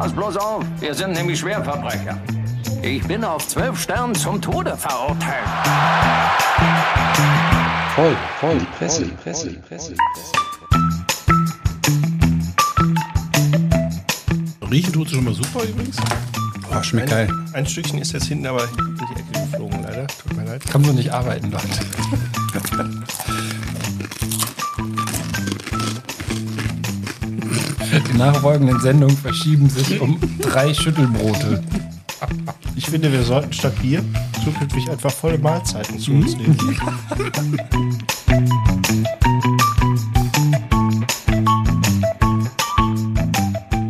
Pass bloß auf, wir sind nämlich Schwerverbrecher. Ich bin auf zwölf Sternen zum Tode verurteilt. Voll, voll, die Presse, die Presse, die Presse, Presse. Riechen tut sie schon mal super übrigens. Boah, schmeckt geil. Ein Stückchen ist jetzt hinten aber in die Ecke geflogen, leider. Tut mir leid. Kann so nicht arbeiten, Leute. nachfolgenden Sendungen verschieben sich um drei Schüttelbrote. Ich finde, wir sollten statt Bier zukünftig einfach volle Mahlzeiten zu uns nehmen.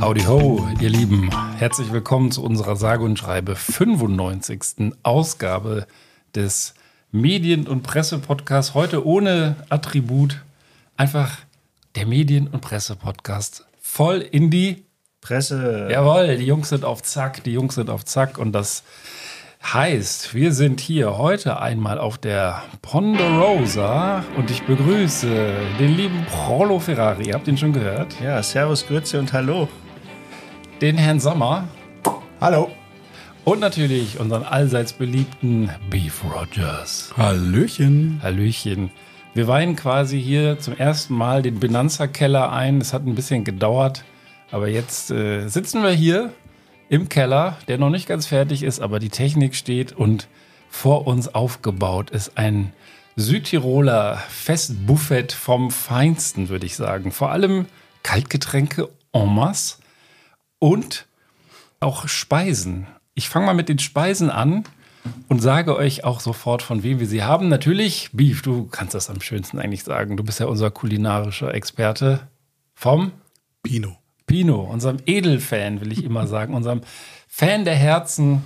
Howdy ho, ihr Lieben. Herzlich willkommen zu unserer sage und schreibe 95. Ausgabe des Medien- und Presse-Podcasts. Heute ohne Attribut. Einfach der Medien- und Presse-Podcast. Voll in die Presse. Jawohl, die Jungs sind auf Zack, die Jungs sind auf Zack und das heißt, wir sind hier heute einmal auf der Ponderosa und ich begrüße den lieben Prolo Ferrari, ihr habt ihn schon gehört, Ja, Servus, Grüezi und Hallo. den Herrn Sommer Hallo. und natürlich unseren allseits beliebten Beef Rogers. Hallöchen. Hallöchen. Wir weihen quasi hier zum ersten Mal den Benanza-Keller ein. Es hat ein bisschen gedauert, aber jetzt äh, sitzen wir hier im Keller, der noch nicht ganz fertig ist, aber die Technik steht und vor uns aufgebaut ist ein Südtiroler Festbuffet vom Feinsten, würde ich sagen. Vor allem Kaltgetränke en masse und auch Speisen. Ich fange mal mit den Speisen an und sage euch auch sofort, von wem wir sie haben. Natürlich, Beef, du kannst das am schönsten eigentlich sagen. Du bist ja unser kulinarischer Experte vom Pino. Pino, unserem Edelfan, will ich immer sagen, unserem Fan der Herzen.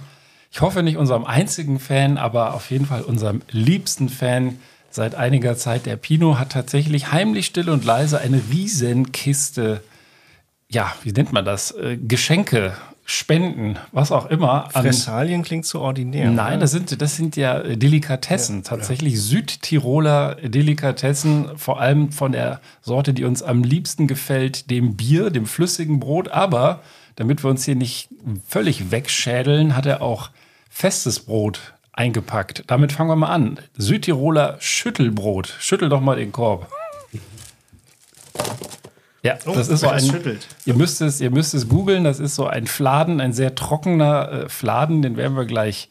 Ich hoffe nicht unserem einzigen Fan, aber auf jeden Fall unserem liebsten Fan seit einiger Zeit. Der Pino hat tatsächlich heimlich, still und leise eine Riesenkiste, ja, wie nennt man das? Äh, Geschenke, Spenden, was auch immer. Fressalien klingt so ordinär. Nein, das sind, das sind ja Delikatessen, tatsächlich Südtiroler Delikatessen, vor allem von der Sorte, die uns am liebsten gefällt, dem Bier, dem flüssigen Brot. Aber damit wir uns hier nicht völlig wegschädeln, hat er auch festes Brot eingepackt. Damit fangen wir mal an. Südtiroler Schüttelbrot. Schüttel doch mal den Korb. Ja, Oh, das ist so wer ein. schüttelt. Ihr müsst es, ihr müsst es googeln. Das ist so ein Fladen, ein sehr trockener äh, Fladen. Den werden wir gleich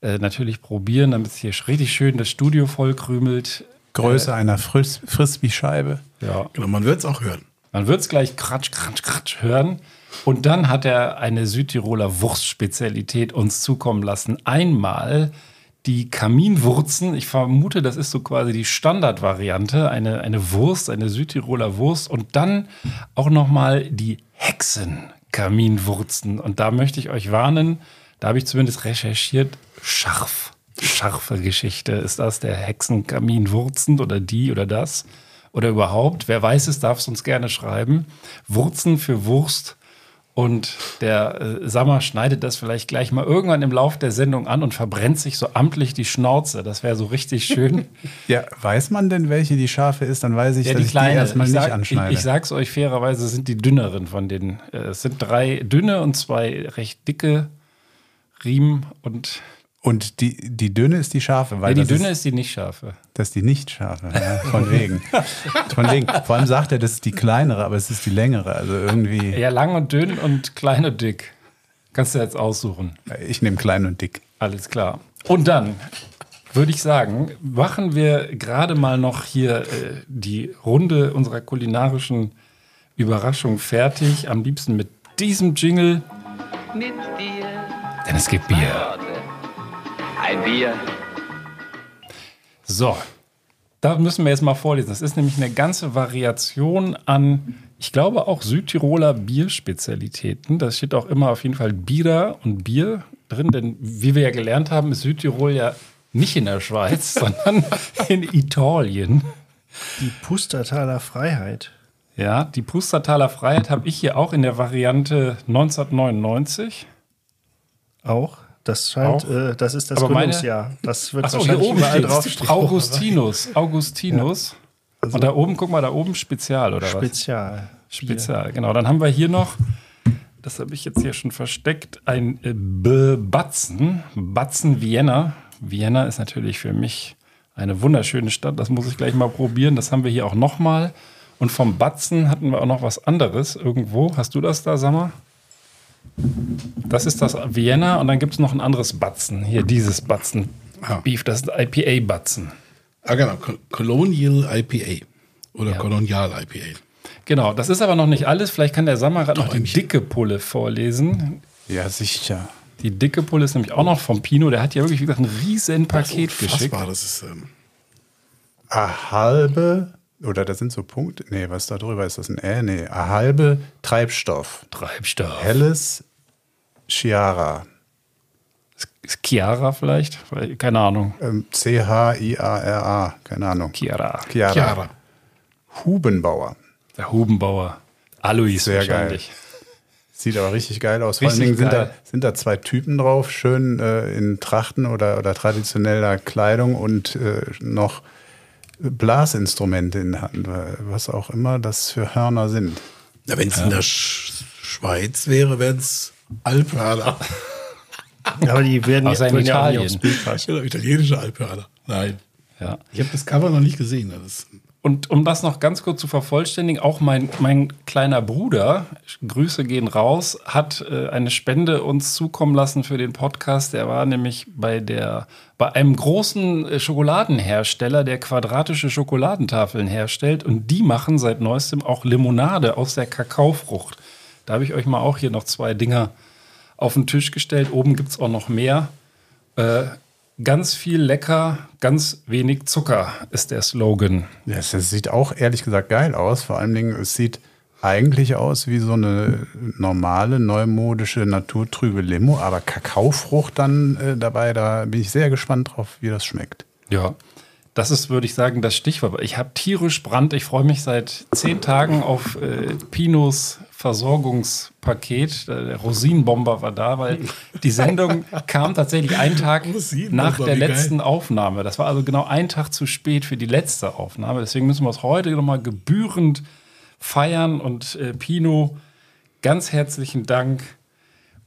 äh, natürlich probieren, damit es hier richtig schön das Studio vollkrümelt. Größe einer Fris Frisbee-Scheibe. Ja, Genau, man wird es auch hören. man wird es gleich kratsch, kratsch, kratsch hören. Und dann hat er eine Südtiroler Wurstspezialität uns zukommen lassen. Einmal die Kaminwurzen. Ich vermute, das ist so quasi die Standardvariante. Eine, eine Wurst, eine Südtiroler Wurst. Und dann auch nochmal die Hexen-Kaminwurzen. Und da möchte ich euch warnen, da habe ich zumindest recherchiert, scharf. Scharfe Geschichte. Ist das der Hexenkaminwurzen oder die oder das? Oder überhaupt? Wer weiß es, darf es uns gerne schreiben. Wurzen für Wurst. Und der äh, Sammer schneidet das vielleicht gleich mal irgendwann im Lauf der Sendung an und verbrennt sich so amtlich die Schnauze. Das wäre so richtig schön. Ja, weiß man denn, welche die scharfe ist? Dann weiß ich, Ja, dass die ich kleine. die erstmal ich, nicht sag, ich, anschneide. ich sag's euch fairerweise, sind die dünneren von den. Äh, es sind drei dünne und zwei recht dicke Riemen. Und Und die, die dünne ist die scharfe, weil ja, die dünne ist, ist die nicht scharfe. das ist die nicht scharfe. Ja, von wegen. von wegen. Vor allem sagt er, das ist die kleinere, aber es ist die längere. Also irgendwie, Ja, lang und dünn und klein und dick. Kannst du jetzt aussuchen. ich nehme klein und dick. Alles klar. Und dann würde ich sagen, machen wir gerade mal noch hier äh, die Runde unserer kulinarischen Überraschung fertig. Am liebsten mit diesem Jingle. Mit dir. Denn es gibt Bier. Ein Bier. So, da müssen wir jetzt mal vorlesen. Das ist nämlich eine ganze Variation an, ich glaube, auch Südtiroler Bierspezialitäten. Da steht auch immer auf jeden Fall Bierer und Bier drin, denn wie wir ja gelernt haben, ist Südtirol ja nicht in der Schweiz, sondern in Italien. Die Pustertaler Freiheit. Ja, die Pustertaler Freiheit habe ich hier auch in der Variante 1999. Auch. Das scheint, äh, das ist das Aber meine- Gründungsjahr. Das wird Achso, hier wahrscheinlich oben überall draufstehen. Augustinus. Augustinus. Also- Und da oben, guck mal, da oben Spezial oder was? Spezial. Spezial, genau. Dann haben wir hier noch das habe ich jetzt hier schon versteckt, ein äh, Batzen, Batzen Vienna. Vienna ist natürlich für mich eine wunderschöne Stadt, das muss ich gleich mal probieren. Das haben wir hier auch nochmal. Und vom Batzen hatten wir auch noch was anderes irgendwo. Hast du das da, Sammer? Das ist das Vienna und dann gibt es noch ein anderes Batzen. Hier, dieses Batzen Ah. Beef, das ist IPA-Batzen. Ah, genau. Col- Colonial IPA. Oder Kolonial IPA. Genau, das ist aber noch nicht alles. Vielleicht kann der gerade noch die dicke Pulle vorlesen. Ja, sicher. Die dicke Pulle ist nämlich auch noch vom Pino. Der hat ja wirklich, wie gesagt, ein riesen Paket geschickt. Unfassbar, das ist. Ähm, A halbe, oder da sind so Punkte. Nee, was da drüber ist, das ein Äh? Nee, a halbe Treibstoff. Treibstoff. Helles Chiara. Ist Chiara vielleicht? Keine Ahnung. Ähm, C-H-I-A-R-A. Keine Ahnung. Chiara. Chiara. Chiara. Hubenbauer. Der Hubenbauer. Alois Sehr wahrscheinlich. Sieht aber richtig geil aus. Vor allen Richtig Dingen sind da, geil. sind da zwei Typen drauf, schön äh, in Trachten oder, oder traditioneller Kleidung und äh, noch Blasinstrumente in der Hand, was auch immer das für Hörner sind. ja, Wenn es in der Sch Schweiz wäre, wären es Alphörner. Aber die werden Außer in ja Italien. Genau, italienische Alphörner. Nein. Ja. Ich habe das Cover noch nicht gesehen. Das Und um das noch ganz kurz zu vervollständigen, auch mein, mein kleiner Bruder, Grüße gehen raus, hat äh, eine Spende uns zukommen lassen für den Podcast. Der war nämlich bei, der, bei einem großen äh, Schokoladenhersteller, der quadratische Schokoladentafeln herstellt. Und die machen seit neuestem auch Limonade aus der Kakaofrucht. Da habe ich euch mal auch hier noch zwei Dinger auf den Tisch gestellt. Oben gibt es auch noch mehr. Äh, ganz viel lecker, ganz wenig Zucker ist der Slogan. Ja, es es sieht auch ehrlich gesagt geil aus. Vor allen Dingen, es sieht eigentlich aus wie so eine normale, neumodische, naturtrübe Limo, aber Kakaofrucht dann äh, dabei, da bin ich sehr gespannt drauf, wie das schmeckt. Ja, das ist, würde ich sagen, das Stichwort. Ich habe tierisch Brand. Ich freue mich seit zehn Tagen auf äh, Pinos Versorgungspaket. Der Rosinenbomber war da, weil die Sendung kam tatsächlich einen Tag nach der wie geil. letzten Aufnahme. Das war also genau ein Tag zu spät für die letzte Aufnahme. Deswegen müssen wir es heute nochmal gebührend feiern. Und äh, Pino, ganz herzlichen Dank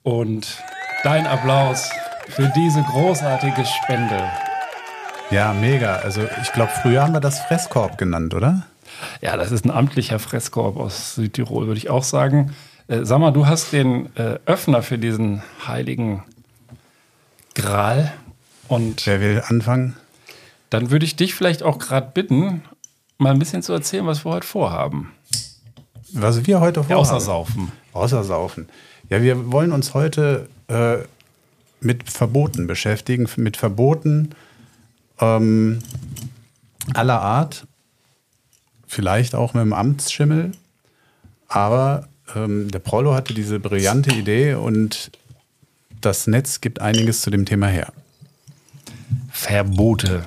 und dein Applaus für diese großartige Spende. Ja, mega. Also ich glaube, früher haben wir das Fresskorb genannt, oder? Ja, das ist ein amtlicher Fresskorb aus Südtirol, würde ich auch sagen. Äh, sag mal, du hast den äh, Öffner für diesen heiligen Gral. Und Wer will anfangen? dann würde ich dich vielleicht auch gerade bitten, mal ein bisschen zu erzählen, was wir heute vorhaben. Was wir heute Ja, vorhaben. außer Saufen. Außer Saufen. Ja, wir wollen uns heute äh, mit Verboten beschäftigen, mit Verboten ähm, aller Art, vielleicht auch mit dem Amtsschimmel, aber ähm, der Prollo hatte diese brillante Idee und das Netz gibt einiges zu dem Thema her. Verbote.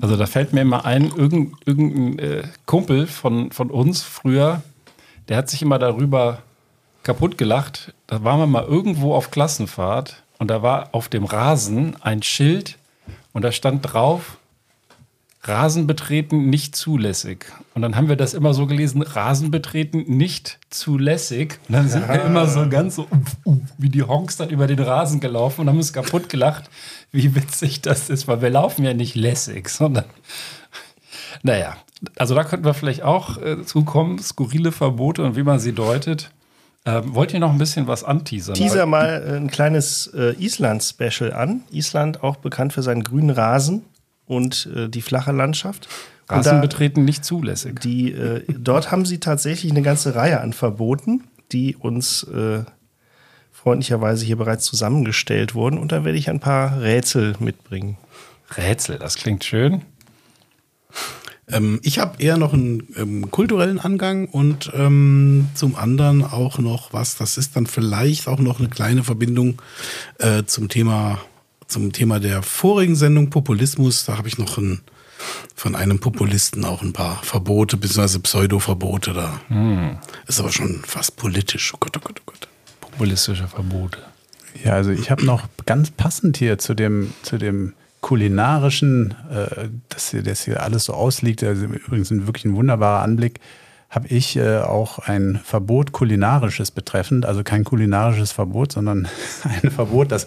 Also da fällt mir immer ein, irgendein, irgendein äh, Kumpel von, von uns früher, der hat sich immer darüber kaputt gelacht. Da waren wir mal irgendwo auf Klassenfahrt und da war auf dem Rasen ein Schild und da stand drauf, Rasen betreten nicht zulässig. Und dann haben wir das immer so gelesen, Rasen betreten nicht zulässig. Und dann sind wir immer so ganz so wie die Honks dann über den Rasen gelaufen und haben uns kaputt gelacht, wie witzig das ist, weil wir laufen ja nicht lässig, sondern naja, also da könnten wir vielleicht auch äh, zukommen, skurrile Verbote und wie man sie deutet. Ähm, wollt ihr noch ein bisschen was anteasern? Teaser mal äh, ein kleines äh, Island-Special an. Island auch bekannt für seinen grünen Rasen und äh, die flache Landschaft. Da- betreten nicht zulässig. Die, äh, dort haben sie tatsächlich eine ganze Reihe an Verboten, die uns äh, freundlicherweise hier bereits zusammengestellt wurden. Und da werde ich ein paar Rätsel mitbringen. Rätsel, das klingt schön. Ähm, ich habe eher noch einen ähm, kulturellen Angang und ähm, zum anderen auch noch was, das ist dann vielleicht auch noch eine kleine Verbindung äh, zum Thema zum Thema der vorigen Sendung Populismus. Da habe ich noch ein, von einem Populisten auch ein paar Verbote bzw. Pseudo-Verbote da. Ist aber schon fast politisch. Oh Gott, oh Gott, oh Gott. Populistische Verbote. Ja, also ich habe noch ganz passend hier zu dem, zu dem kulinarischen, äh, dass hier, das hier alles so ausliegt, also übrigens ein wirklich ein wunderbarer Anblick, habe ich äh, auch ein Verbot kulinarisches betreffend, also kein kulinarisches Verbot, sondern ein Verbot, das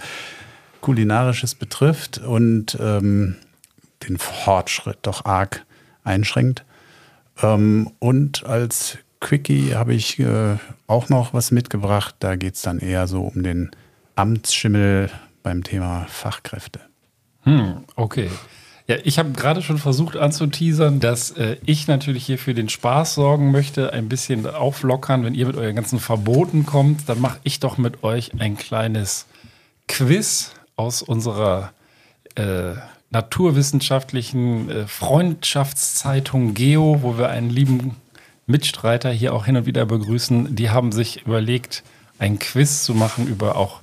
kulinarisches betrifft und ähm, den Fortschritt doch arg einschränkt. Ähm, und als Quickie habe ich äh, auch noch was mitgebracht. Da geht es dann eher so um den Amtsschimmel beim Thema Fachkräfte. Hm, okay. Ja, ich habe gerade schon versucht anzuteasern, dass äh, ich natürlich hier für den Spaß sorgen möchte, ein bisschen auflockern. Wenn ihr mit euren ganzen Verboten kommt, dann mache ich doch mit euch ein kleines Quiz aus unserer äh, naturwissenschaftlichen äh, Freundschaftszeitung Geo, wo wir einen lieben Mitstreiter hier auch hin und wieder begrüßen. Die haben sich überlegt, ein Quiz zu machen über auch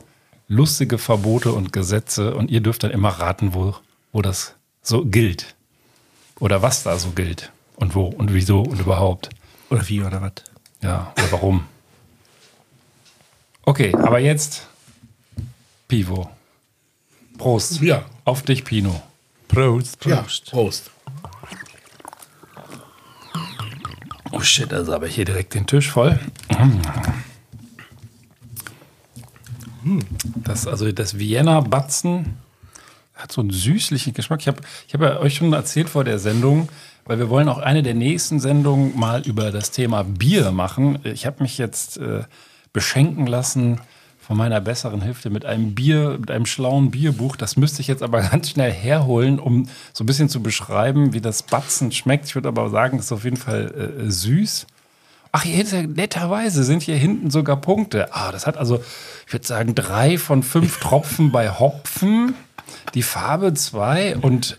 lustige Verbote und Gesetze. Und ihr dürft dann immer raten, wo, wo das so gilt. Oder was da so gilt. Und wo und wieso und überhaupt. Oder wie oder was? Ja, oder warum. Okay, aber jetzt Pivo. Prost. Ja. Auf dich, Pino. Prost. Ja, Prost. Oh shit, also habe ich hier direkt den Tisch voll. Das, also das Vienna Batzen hat so einen süßlichen Geschmack. Ich habe ich hab ja euch schon erzählt vor der Sendung, weil wir wollen auch eine der nächsten Sendungen mal über das Thema Bier machen. Ich habe mich jetzt äh, beschenken lassen von meiner besseren Hälfte mit einem Bier, mit einem schlauen Bierbuch. Das müsste ich jetzt aber ganz schnell herholen, um so ein bisschen zu beschreiben, wie das Batzen schmeckt. Ich würde aber sagen, es ist auf jeden Fall äh, süß. Ach, hier hinter, netterweise sind hier hinten sogar Punkte. Ah, das hat also, ich würde sagen, drei von fünf Tropfen bei Hopfen, die Farbe zwei und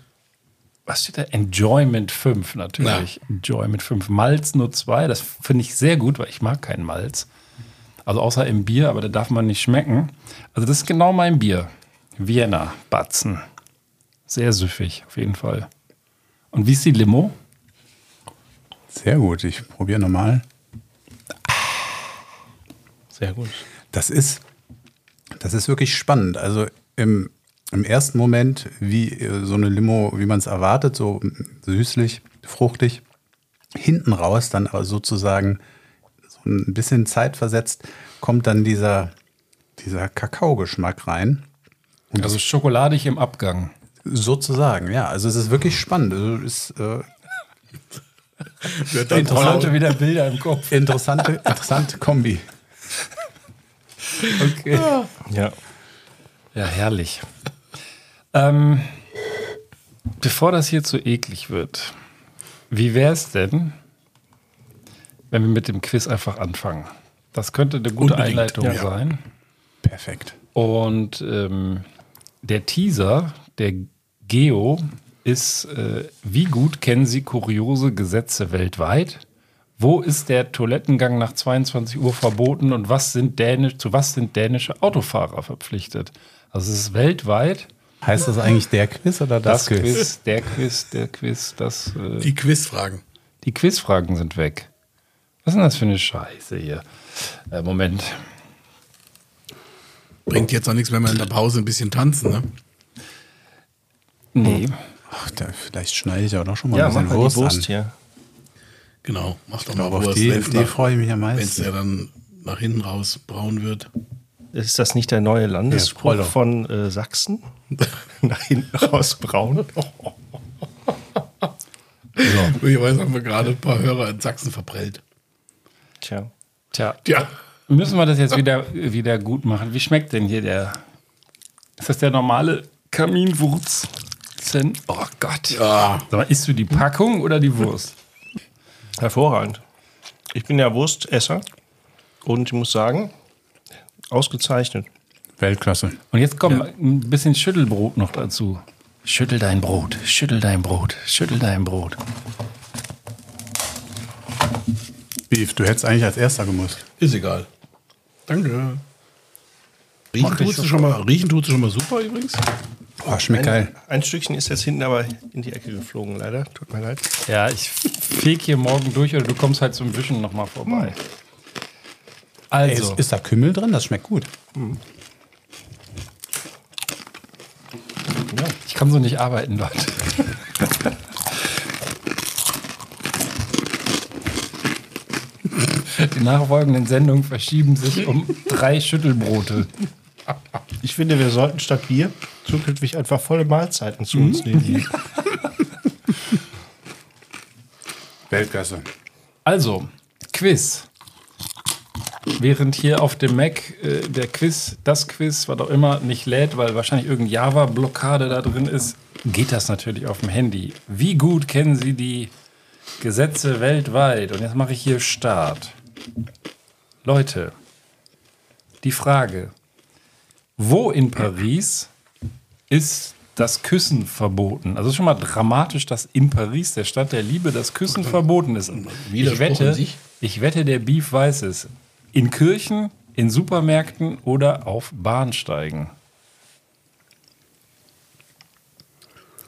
was steht da? Enjoyment 5 natürlich. Enjoyment 5. Malz nur zwei. Das finde ich sehr gut, weil ich mag keinen Malz. Also außer im Bier, aber da darf man nicht schmecken. Also das ist genau mein Bier. Vienna Batzen. Sehr süffig, auf jeden Fall. Und wie ist die Limo? Sehr gut, ich probiere nochmal. Sehr gut. Das ist, das ist wirklich spannend. Also im, im ersten Moment, wie äh, so eine Limo, wie man es erwartet, so süßlich, fruchtig. Hinten raus dann aber sozusagen so ein bisschen zeitversetzt, kommt dann dieser, dieser Kakaogeschmack rein. Also schokoladig im Abgang. Sozusagen, ja. Also es ist wirklich spannend. Also es ist äh, Heute wieder Bilder im Kopf. interessante, interessante Kombi. Okay. Ja. Ja, herrlich. Ähm, bevor das hier zu eklig wird, wie wäre es denn, wenn wir mit dem Quiz einfach anfangen? Das könnte eine gute Unbedingt, Einleitung ja. sein. Perfekt. Und ähm, der Teaser, der Geo, ist, äh, wie gut kennen Sie kuriose Gesetze weltweit? Wo ist der Toilettengang nach 22 Uhr verboten und was sind dänisch, zu was sind dänische Autofahrer verpflichtet? Also es ist weltweit Heißt das eigentlich der Quiz oder das, das, Quiz? der Quiz, der Quiz, das. Äh, Die Quizfragen. die Quizfragen sind weg. Was ist denn das für eine Scheiße hier? Äh, Moment. Bringt jetzt auch nichts, wenn wir in der Pause ein bisschen tanzen, ne? Nee. Ach, da, vielleicht schneide ich auch noch schon mal Ja, ein bisschen Wurst, die Wurst an. hier. Genau, mach doch Ich mal auf Wurst. die, auf die nach- freue ich mich am Wenn es meisten. ja dann nach hinten raus braun wird. Ist das nicht der neue Ja, Landesspruch Prollo. von äh, Sachsen? Nach hinten raus braun. Möglicherweise haben wir gerade ein paar Hörer in Sachsen verprellt. Tja. Tja, Ja. müssen wir das jetzt wieder, wieder gut machen? Wie schmeckt denn hier der? Ist das der normale Kaminwurzen? Oh Gott. Ja. Sag mal, isst du die Packung oder die Wurst? Hervorragend. Ich bin ja Wurstesser und ich muss sagen, ausgezeichnet. Weltklasse. Und jetzt kommt ein bisschen Schüttelbrot noch dazu. Schüttel dein Brot, schüttel dein Brot, schüttel dein Brot. Beef, du hättest eigentlich als erster gemusst. Ist egal. Danke. Riechen tut, sie schon mal, riechen tut sie schon mal super übrigens. Boah, schmeckt geil. Ein Stückchen ist jetzt hinten aber in die Ecke geflogen, leider. Tut mir leid. Ja, ich feg hier morgen durch oder du kommst halt zum Wischen nochmal vorbei. Ey, Also, ist, ist da Kümmel drin? Das schmeckt gut. ich kann so nicht arbeiten, Leute. Die nachfolgenden Sendungen verschieben sich um drei Schüttelbrote. Ich finde, wir sollten statt Bier zukünftig einfach volle Mahlzeiten zu uns nehmen. Weltklasse. Also, Quiz. Während hier auf dem Mac äh, der Quiz, das Quiz, was auch immer, nicht lädt, weil wahrscheinlich irgendeine Java-Blockade da drin ist, geht das natürlich auf dem Handy. Wie gut kennen Sie die Gesetze weltweit? Und jetzt mache ich hier Start. Leute, die Frage, wo in Paris ist das Küssen verboten? Also es ist schon mal dramatisch, dass in Paris, der Stadt der Liebe, das Küssen verboten ist. Ich wette, ich wette, der Beef weiß es. In Kirchen, in Supermärkten oder auf Bahnsteigen.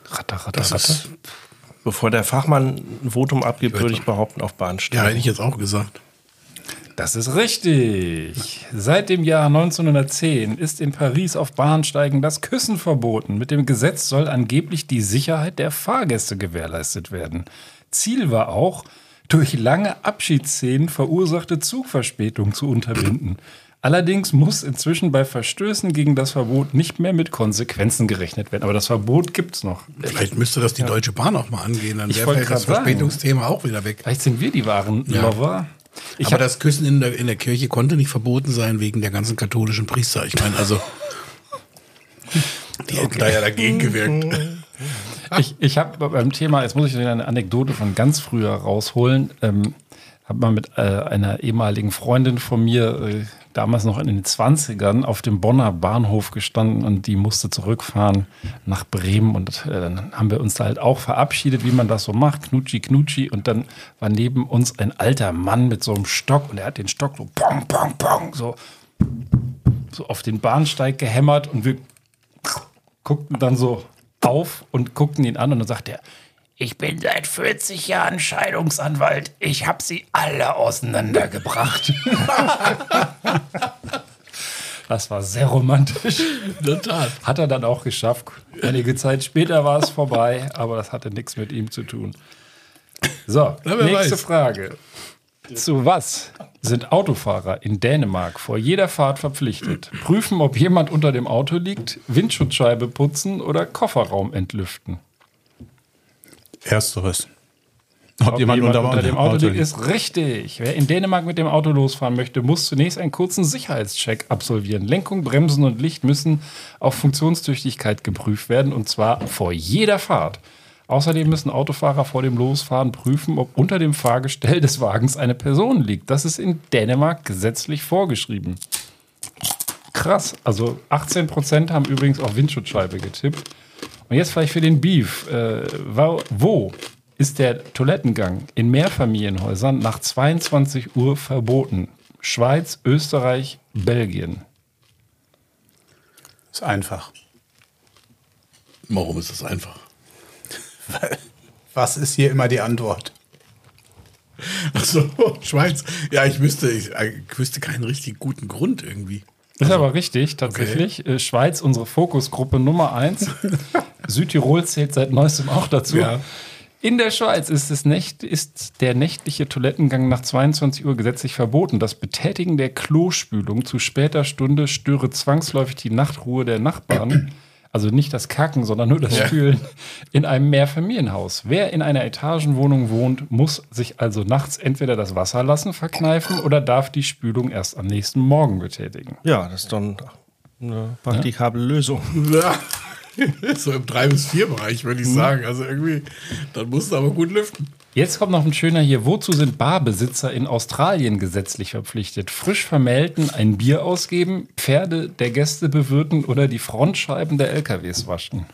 Ratter, ratter, Das ratter. ist, Bevor der Fachmann ein Votum abgibt, würde ich behaupten, auf ja, Bahnsteigen. hätte ich jetzt auch gesagt. Das ist richtig. Seit dem Jahr 1910 ist in Paris auf Bahnsteigen das Küssen verboten. Mit dem Gesetz soll angeblich die Sicherheit der Fahrgäste gewährleistet werden. Ziel war auch, durch lange Abschiedsszenen verursachte Zugverspätung zu unterbinden. Allerdings muss inzwischen bei Verstößen gegen das Verbot nicht mehr mit Konsequenzen gerechnet werden. Aber das Verbot gibt's noch. Vielleicht müsste das die Deutsche Bahn auch mal angehen, dann wäre das grad sagen. Verspätungsthema auch wieder weg. Vielleicht sind wir die wahren Ja. Lover. Ich Aber das Küssen in der, in der Kirche konnte nicht verboten sein wegen der ganzen katholischen Priester. Ich meine, also. Die hätten da ja dagegen gewirkt. Ich, ich habe beim Thema, jetzt muss ich eine Anekdote von ganz früher rausholen. Ähm, habe mal mit äh, einer ehemaligen Freundin von mir, äh, damals noch in den 20ern, auf dem Bonner Bahnhof gestanden und die musste zurückfahren nach Bremen. Und äh, dann haben wir uns da halt auch verabschiedet, wie man das so macht, knutschi, knutschi. Und dann war neben uns ein alter Mann mit so einem Stock und er hat den Stock so pong, pong, pong, so, so auf den Bahnsteig gehämmert und wir guckten dann so auf und guckten ihn an und dann sagt er, ich bin seit 40 Jahren Scheidungsanwalt. Ich habe sie alle auseinandergebracht. das war sehr romantisch. In der Tat. Hat er dann auch geschafft. Einige Zeit später war es vorbei, aber das hatte nichts mit ihm zu tun. So, Na, nächste weiß. Frage. Zu was sind Autofahrer in Dänemark vor jeder Fahrt verpflichtet? Prüfen, ob jemand unter dem Auto liegt, Windschutzscheibe putzen oder Kofferraum entlüften? Ersteres. Ob, Ob jemand, unter, dem Auto, liegt, ist richtig. Wer in Dänemark mit dem Auto losfahren möchte, muss zunächst einen kurzen Sicherheitscheck absolvieren. Lenkung, Bremsen und Licht müssen auf Funktionstüchtigkeit geprüft werden und zwar vor jeder Fahrt. Außerdem müssen Autofahrer vor dem Losfahren prüfen, ob unter dem Fahrgestell des Wagens eine Person liegt. Das ist in Dänemark gesetzlich vorgeschrieben. Krass. Also 18% haben übrigens auf Windschutzscheibe getippt. Und jetzt vielleicht für den Beef. Äh, wo, ist der Toilettengang in Mehrfamilienhäusern nach 22 Uhr verboten? Schweiz, Österreich, Belgien. Ist einfach. Warum ist das einfach? Was ist hier immer die Antwort? Achso, Schweiz. Ja, ich wüsste, ich, ich wüsste keinen richtig guten Grund irgendwie. Ist aber richtig, tatsächlich. Äh, Schweiz, unsere Fokusgruppe Nummer eins. Südtirol zählt seit neuestem auch dazu. Ja. In der Schweiz ist, es nächt, ist der nächtliche Toilettengang nach 22 Uhr gesetzlich verboten. Das Betätigen der Klospülung zu später Stunde störe zwangsläufig die Nachtruhe der Nachbarn. Also nicht das Kacken, sondern nur das Ja. Spülen in einem Mehrfamilienhaus. Wer in einer Etagenwohnung wohnt, muss sich also nachts entweder das Wasser lassen verkneifen oder darf die Spülung erst am nächsten Morgen betätigen. Ja, das ist dann eine praktikable Lösung. Ja. So im 3 bis 4 Bereich, würde ich sagen. Also irgendwie, dann musst du aber gut lüften. Jetzt kommt noch ein schöner hier. Wozu sind Barbesitzer in Australien gesetzlich verpflichtet? Frisch vermählten ein Bier ausgeben, Pferde der Gäste bewirten oder die Frontscheiben der LKWs waschen?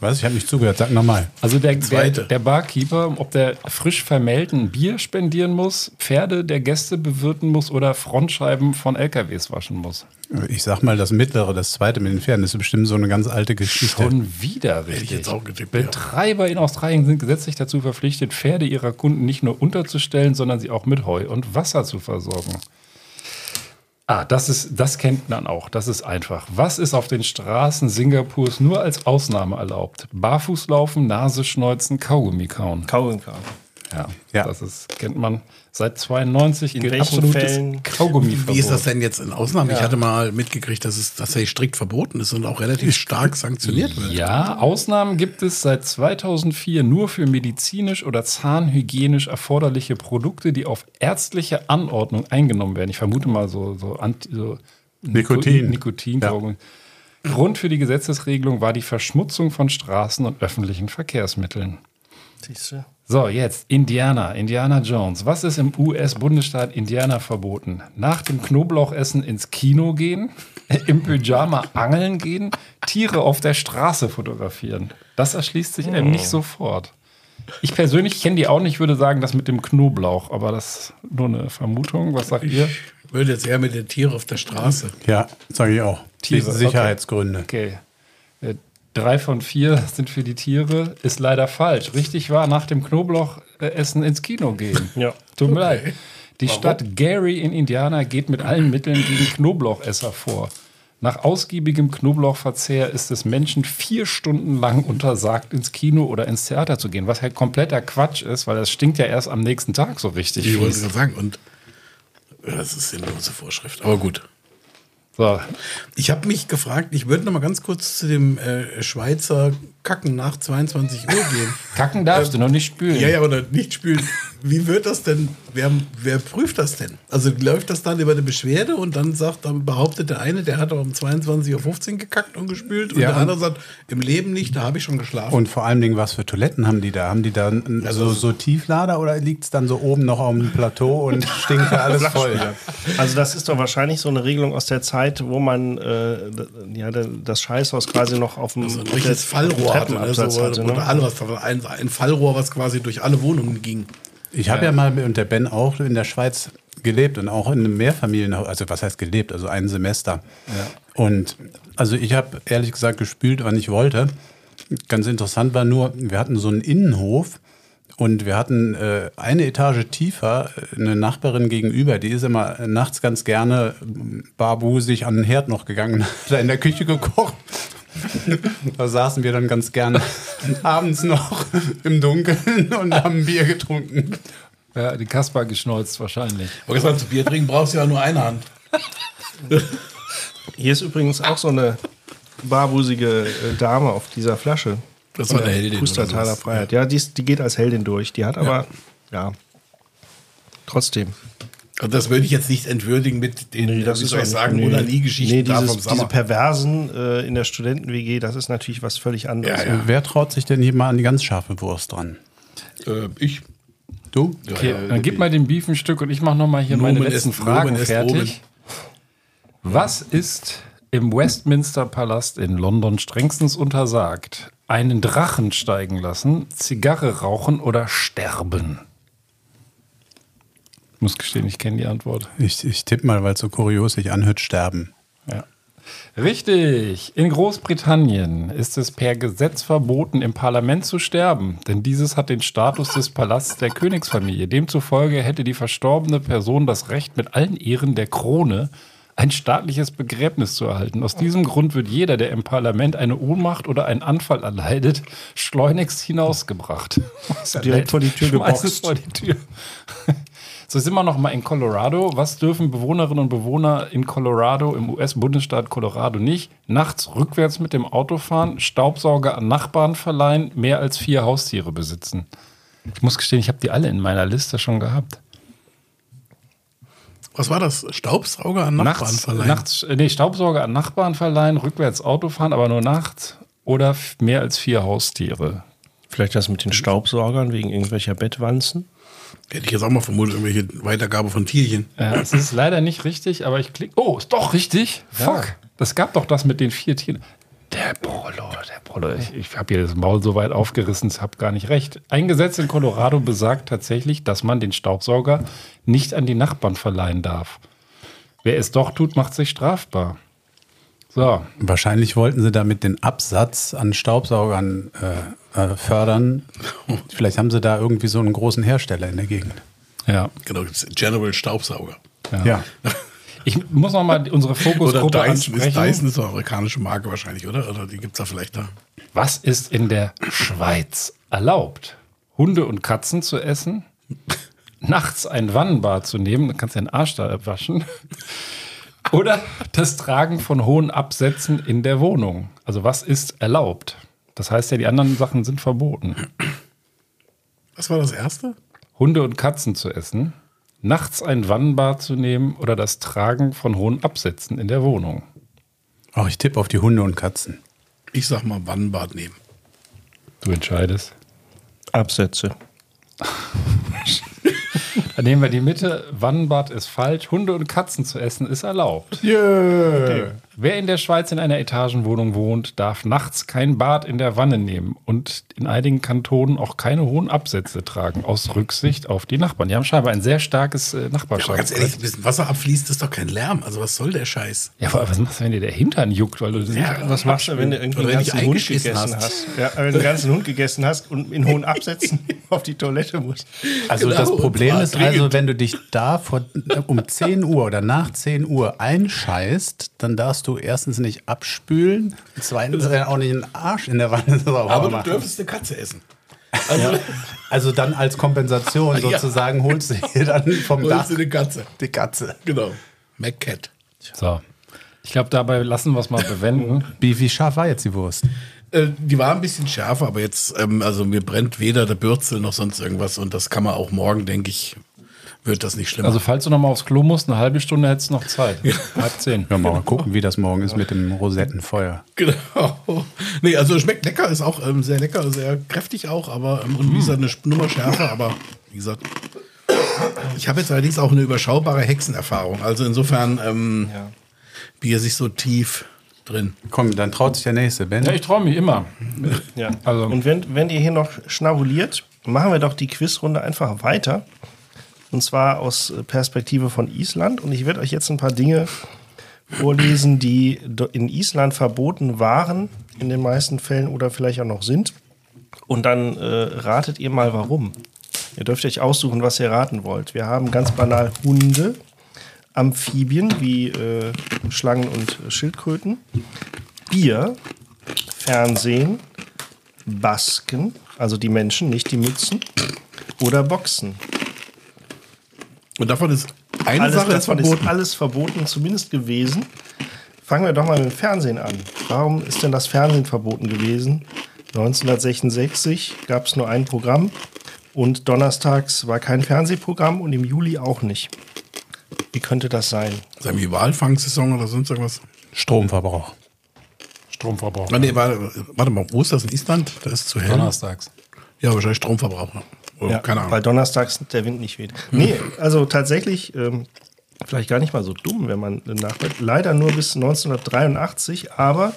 Was? Ich habe nicht zugehört. Sag nochmal. Also der, der, Zweite. der Barkeeper, ob der frisch vermählten Bier spendieren muss, Pferde der Gäste bewirten muss oder Frontscheiben von LKWs waschen muss. Ich sag mal, das mittlere, das zweite mit den Pferden, ist bestimmt so eine ganz alte Geschichte. Schon wieder richtig. ich jetzt auch getippt, ja. Betreiber in Australien sind gesetzlich dazu verpflichtet, Pferde ihrer Kunden nicht nur unterzustellen, sondern sie auch mit Heu und Wasser zu versorgen. Ah, das ist, das kennt man auch. Das ist einfach. Was ist auf den Straßen Singapurs nur als Ausnahme erlaubt? Barfußlaufen, Nase schneuzen, Kaugummi kauen. Kauen kann. Ja, Ja. das ist, kennt man seit 92. In gilt welchen absolutes Fällen- Kaugummiverbot. Wie ist das denn jetzt in Ausnahmen? Ich hatte mal mitgekriegt, dass es tatsächlich strikt verboten ist und auch relativ stark sanktioniert wird. Ja, Ausnahmen gibt es seit 2004 nur für medizinisch oder zahnhygienisch erforderliche Produkte, die auf ärztliche Anordnung eingenommen werden. Ich vermute mal so, so, Anti, so Nikotin. Nikotin Grund für die Gesetzesregelung war die Verschmutzung von Straßen und öffentlichen Verkehrsmitteln. Siehst du? So, jetzt Indiana, Indiana Jones. Was ist im US-Bundesstaat Indiana verboten? Nach dem Knoblauchessen ins Kino gehen, im Pyjama angeln gehen, Tiere auf der Straße fotografieren. Das erschließt sich einem nicht sofort. Ich persönlich kenne die auch nicht, würde sagen, das mit dem Knoblauch, aber das ist nur eine Vermutung. Was sagt ihr? Ich würde jetzt eher mit den Tieren auf der Straße. Ja, sage ich auch. Tiere, okay. Sicherheitsgründe. Okay. Äh, Drei von vier sind für die Tiere, ist leider falsch. Richtig war, nach dem Knoblauchessen ins Kino gehen. Ja. Tut mir leid. Die Stadt Gary in Indiana geht mit allen Mitteln gegen Knoblauchesser vor. Nach ausgiebigem Knoblauchverzehr ist es Menschen vier Stunden lang untersagt, ins Kino oder ins Theater zu gehen, was halt kompletter Quatsch ist, weil das stinkt ja erst am nächsten Tag so richtig. Ich wollte gerade sagen. Und ja, das ist sinnlose Vorschrift. Aber gut. So, Ich habe mich gefragt, ich würde noch mal ganz kurz zu dem äh, Schweizer Kacken nach 22 Uhr gehen. kacken darfst du noch nicht spülen. Ja, ja, oder nicht spielen. Wie wird das denn? Wer, wer prüft das denn? Also läuft das dann über eine Beschwerde und dann sagt, dann behauptet der eine, der hat doch um 22.15 Uhr gekackt und gespült und Ja, der andere sagt, im Leben nicht, da habe ich schon geschlafen. Und vor allen Dingen, was für Toiletten haben die da? Haben die da n- so, so Tieflader oder liegt es dann so oben noch auf dem Plateau und stinkt da alles voll? Also das ist doch wahrscheinlich so eine Regelung aus der Zeit, wo man äh, ja, das Scheißhaus quasi noch auf dem so ein richtiges Fallrohr hatte, ne? So, hatte, oder ne? was, ein, ein Fallrohr, was quasi durch alle Wohnungen ging. Ich habe ja. mal und der Ben auch in der Schweiz gelebt und auch in einem Mehrfamilienhaus, also was heißt gelebt, also ein Semester. Und also ich habe ehrlich gesagt gespült, wann ich wollte. Ganz interessant war nur, wir hatten so einen Innenhof und wir hatten äh, eine Etage tiefer äh, eine Nachbarin gegenüber, die ist immer nachts ganz gerne barbusig an den Herd noch gegangen, hat da in der Küche gekocht. Da saßen wir dann ganz gerne abends noch im Dunkeln und haben Bier getrunken. Ja, die Kasper geschnolzt wahrscheinlich. Aber gesagt, zu Bier trinken brauchst du ja nur eine Hand. Hier ist übrigens auch so eine barbusige äh, Dame auf dieser Flasche. Das war eine Heldin oder Pustertaler. Freiheit. Ja, die, ist, die geht als Heldin durch. Die hat aber, ja, trotzdem. Und das würde ich jetzt nicht entwürdigen mit den, wie soll ich auch sagen, nee. oder nie Geschichten nee, da dieses, vom diese. Perversen äh, in der Studenten-WG, das ist natürlich was völlig anderes. Ja, ja. Wer traut sich denn hier mal an die ganz scharfe Wurst dran? Äh, ich. Du? Okay, Ja, ja, dann gib mal den Beef ein Stück und ich mache nochmal hier meine Nomen letzten est- Fragen Nomen fertig. Was ist im Westminster Palast in London strengstens untersagt? Einen Drachen steigen lassen, Zigarre rauchen oder sterben? Ich muss gestehen, ich kenne die Antwort. Ich, ich tippe mal, weil es so kurios sich anhört, sterben. Ja. Richtig. In Großbritannien ist es per Gesetz verboten, im Parlament zu sterben, denn dieses hat den Status des Palasts der Königsfamilie. Demzufolge hätte die verstorbene Person das Recht, mit allen Ehren der Krone ein staatliches Begräbnis zu erhalten. Aus diesem Grund wird jeder, der im Parlament eine Ohnmacht oder einen Anfall erleidet, schleunigst hinausgebracht. Direkt vor die Tür geboxt. vor die Tür. So sind wir noch mal in Colorado. Was dürfen Bewohnerinnen und Bewohner in Colorado, im US-Bundesstaat Colorado nicht? Nachts rückwärts mit dem Auto fahren, Staubsauger an Nachbarn verleihen, mehr als vier Haustiere besitzen. Ich muss gestehen, ich habe die alle in meiner Liste schon gehabt. Was war das? Staubsauger an Nachbarn nachts, verleihen? nachts, äh, nee, Staubsauger an Nachbarn verleihen, rückwärts Auto fahren, aber nur nachts oder mehr als vier Haustiere. Vielleicht das mit den Staubsaugern wegen irgendwelcher Bettwanzen. Hätte ich jetzt auch mal vermutet, irgendwelche Weitergabe von Tierchen. Ja, es ist leider nicht richtig, aber ich klicke. Oh, ist doch richtig. Fuck. Das gab doch das mit den vier Tieren. Der Prollo, der Prollo. Ich, ich habe hier das Maul so weit aufgerissen, ich habe gar nicht recht. Ein Gesetz in Colorado besagt tatsächlich, dass man den Staubsauger nicht an die Nachbarn verleihen darf. Wer es doch tut, macht sich strafbar. So, Wahrscheinlich wollten sie damit den Absatz an Staubsaugern äh, äh, fördern. Vielleicht haben sie da irgendwie so einen großen Hersteller in der Gegend. ja. Genau, General Staubsauger. Ja. Ich muss noch mal unsere Oder Fokusgruppe Dyson ist, ansprechen. Dyson ist eine amerikanische Marke wahrscheinlich, oder? Oder die gibt es da vielleicht da. Was ist in der Schweiz erlaubt? Hunde und Katzen zu essen, nachts ein Wannenbad zu nehmen, dann kannst du den Arsch da abwaschen, oder das Tragen von hohen Absätzen in der Wohnung. Also was ist erlaubt? Das heißt ja, die anderen Sachen sind verboten. Was war das erste? Hunde und Katzen zu essen, nachts ein Wannenbad zu nehmen oder das Tragen von hohen Absätzen in der Wohnung. Oh, ich tippe auf die Hunde und Katzen. Ich sag mal Wannenbad nehmen. Du entscheidest. Absätze. Dann nehmen wir die Mitte. Wannenbad ist falsch. Hunde und Katzen zu essen ist erlaubt. Yeah. Wer in der Schweiz in einer Etagenwohnung wohnt, darf nachts kein Bad in der Wanne nehmen und in einigen Kantonen auch keine hohen Absätze tragen, aus Rücksicht auf die Nachbarn. Die haben scheinbar ein sehr starkes äh, Aber Nachbarschafts. ganz ehrlich, ein bisschen Wasser abfließt, ist doch kein Lärm. Also was soll der Scheiß? Ja, aber was machst du, wenn dir der Hintern juckt? Weil du Ja, Was machst du, wenn du irgendwie einen ganzen Hund gegessen hast. hast? Ja, wenn du einen ganzen Hund gegessen hast und in hohen Absätzen auf die Toilette musst. Also Genau, das Problem ist zwar also, wenn du dich da vor, um 10 Uhr oder nach 10 Uhr einscheißt, dann darfst du erstens nicht abspülen, zweitens äh, auch nicht den Arsch in der Wanne sauber Aber du machen. dürftest eine Katze essen. Also Also dann als Kompensation Ja. sozusagen holst du dir dann vom Dach holst du eine Katze. die Katze. Genau. McCat. So. Ich glaube, dabei lassen wir es mal bewenden. Wie, wie scharf war jetzt die Wurst? Äh, die war ein bisschen schärfer, aber jetzt, ähm, also mir brennt weder der Bürzel noch sonst irgendwas und das kann man auch morgen, denke ich, wird das nicht schlimmer. Also, falls du noch mal aufs Klo musst, eine halbe Stunde hättest du noch Zeit. Halb zehn. Ja, mal gucken, wie das morgen ist mit dem Rosettenfeuer. Genau. Nee, also schmeckt lecker, ist auch ähm, sehr lecker, sehr kräftig auch, aber ähm, und wie gesagt, eine Nummer schärfer, aber wie gesagt. Ich habe jetzt allerdings auch eine überschaubare Hexenerfahrung. Also insofern ähm, Bier sich so tief drin. Komm, dann traut sich der Nächste, Ben. Ja, ich traue mich immer. Ja. Also- und wenn, wenn ihr hier noch schnabuliert, machen wir doch die Quizrunde einfach weiter. Und zwar aus Perspektive von Island. Und ich werde euch jetzt ein paar Dinge vorlesen, die in Island verboten waren, in den meisten Fällen oder vielleicht auch noch sind. Und dann äh, ratet ihr mal, warum. Ihr dürft euch aussuchen, was ihr raten wollt. Wir haben ganz banal Hunde, Amphibien wie äh, Schlangen und Schildkröten, Bier, Fernsehen, Basken, also die Menschen, nicht die Mützen, oder Boxen. Und davon ist eine Alles Sache ist verboten. ist alles verboten, zumindest gewesen. Fangen wir doch mal mit dem Fernsehen an. Warum ist denn das Fernsehen verboten gewesen? 1966 gab es nur ein Programm und donnerstags war kein Fernsehprogramm und im Juli auch nicht. Wie könnte das sein? Ist irgendwie Walfangsaison oder sonst irgendwas? Stromverbrauch. Stromverbrauch. Ah, nee, warte, warte mal, wo ist das in Island? Da ist es zu hell. Donnerstags. Ja, wahrscheinlich Stromverbrauch. ne? Oh, keine Ahnung. Weil donnerstags der Wind nicht weht. Nee, also tatsächlich, ähm, vielleicht gar nicht mal so dumm, wenn man nachdenkt. Leider nur bis 1983, aber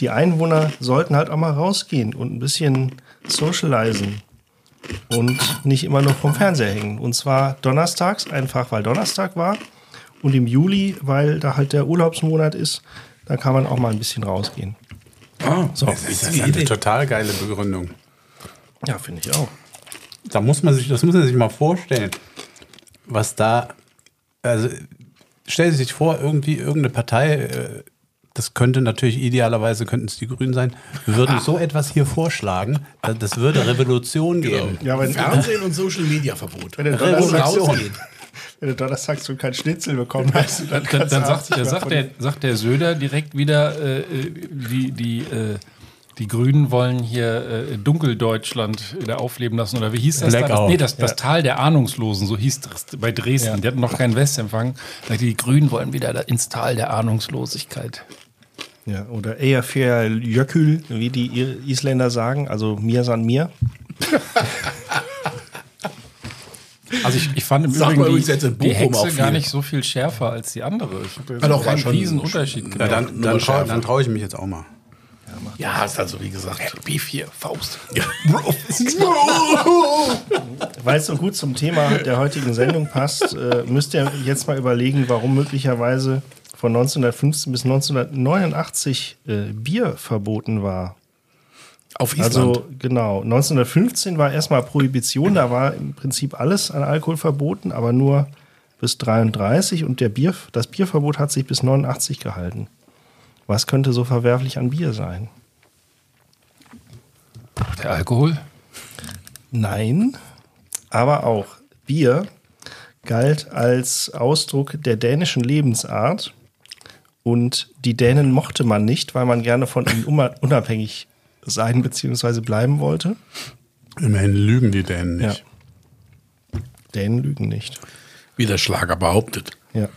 die Einwohner sollten halt auch mal rausgehen und ein bisschen socialisen und nicht immer nur vom Fernseher hängen. Und zwar donnerstags, einfach weil Donnerstag war und im Juli, weil da halt der Urlaubsmonat ist, da kann man auch mal ein bisschen rausgehen. Ah, So. das ist eine total geile Begründung. Ja, finde ich auch. Da muss man sich, das muss man sich mal vorstellen, was da, also stell sich vor, irgendwie irgendeine Partei, äh, das könnte natürlich idealerweise könnten es die Grünen sein, würden so etwas hier vorschlagen, da- das würde Revolution geben. Ja, wenn, Fernsehen und Social Media Verbot. wenn, du Revolution. wenn du donnerstags schon kein Schnitzel bekommen hast, dann Dann, dann sagt, sagt, der, sagt der Söder direkt wieder, äh, äh, die, die, äh, die Grünen wollen hier äh, Dunkeldeutschland wieder aufleben lassen. Oder wie hieß das? Da? Das, Blackout. nee, das, das Tal der Ahnungslosen, so hieß das bei Dresden. Die hatten noch keinen Westempfang. Die Grünen wollen wieder ins Tal der Ahnungslosigkeit. Ja, oder Eyjafjör Jökull, wie die Isländer sagen, also mir san mir. Also ich, ich fand im Sag Übrigen die, jetzt in die auch Hexe viel. gar nicht so viel schärfer als die andere. Ich habe Ja, doch, schon- riesen Unterschied Ja, gemacht. dann dann, dann traue ich mich jetzt auch mal. Ja, ist also wie gesagt. Beef hier, Faust. Weil es so gut zum Thema der heutigen Sendung passt, äh, müsst ihr jetzt mal überlegen, warum möglicherweise von 1915 bis 1989 äh, Bier verboten war. Auf Island. Also genau, 1915 war erstmal Prohibition, da war im Prinzip alles an Alkohol verboten, aber nur bis 33 und der Bier, das Bierverbot hat sich bis 89 gehalten. Was könnte so verwerflich an Bier sein? Der Alkohol? Nein, aber auch Bier galt als Ausdruck der dänischen Lebensart und die Dänen mochte man nicht, weil man gerne von ihnen unabhängig sein bzw. bleiben wollte. Immerhin lügen die Dänen nicht. Dänen lügen nicht. Wie der Schlager behauptet. Ja.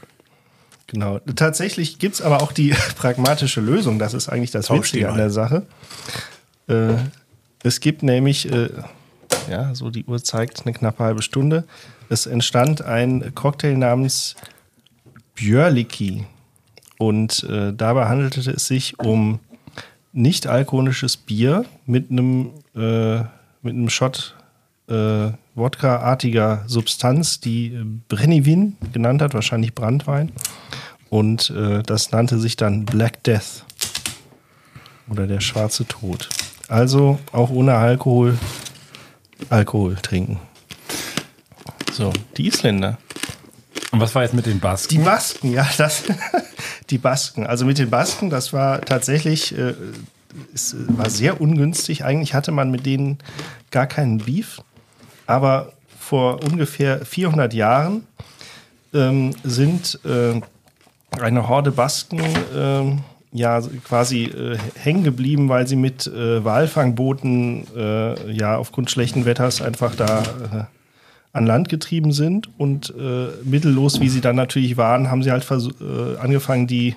Genau. Tatsächlich gibt es aber auch die pragmatische Lösung. Das ist eigentlich das Tausch Witzige an der Sache. Äh, es gibt nämlich, äh, ja, so die Uhr zeigt eine knappe halbe Stunde. Es entstand ein Cocktail namens Björliki. Und äh, dabei handelte es sich um nicht alkoholisches Bier mit einem, äh, mit einem Shot äh, Wodka-artiger Substanz, die Brennivin genannt hat, wahrscheinlich Brandwein. Und äh, das nannte sich dann Black Death oder der schwarze Tod. Also auch ohne Alkohol Alkohol trinken. So, die Isländer. Und was war jetzt mit den Die Basken? Basken, ja, das, die Basken. Also mit den Basken, das war tatsächlich, äh, es war sehr ungünstig. Eigentlich hatte man mit denen gar keinen Beef. Aber vor ungefähr 400 Jahren ähm, sind äh, eine Horde Basken ähm, ja quasi äh, hängen geblieben, weil sie mit äh, Walfangbooten äh, ja aufgrund schlechten Wetters einfach da äh, an Land getrieben sind und äh, mittellos, wie sie dann natürlich waren, haben sie halt äh, angefangen, die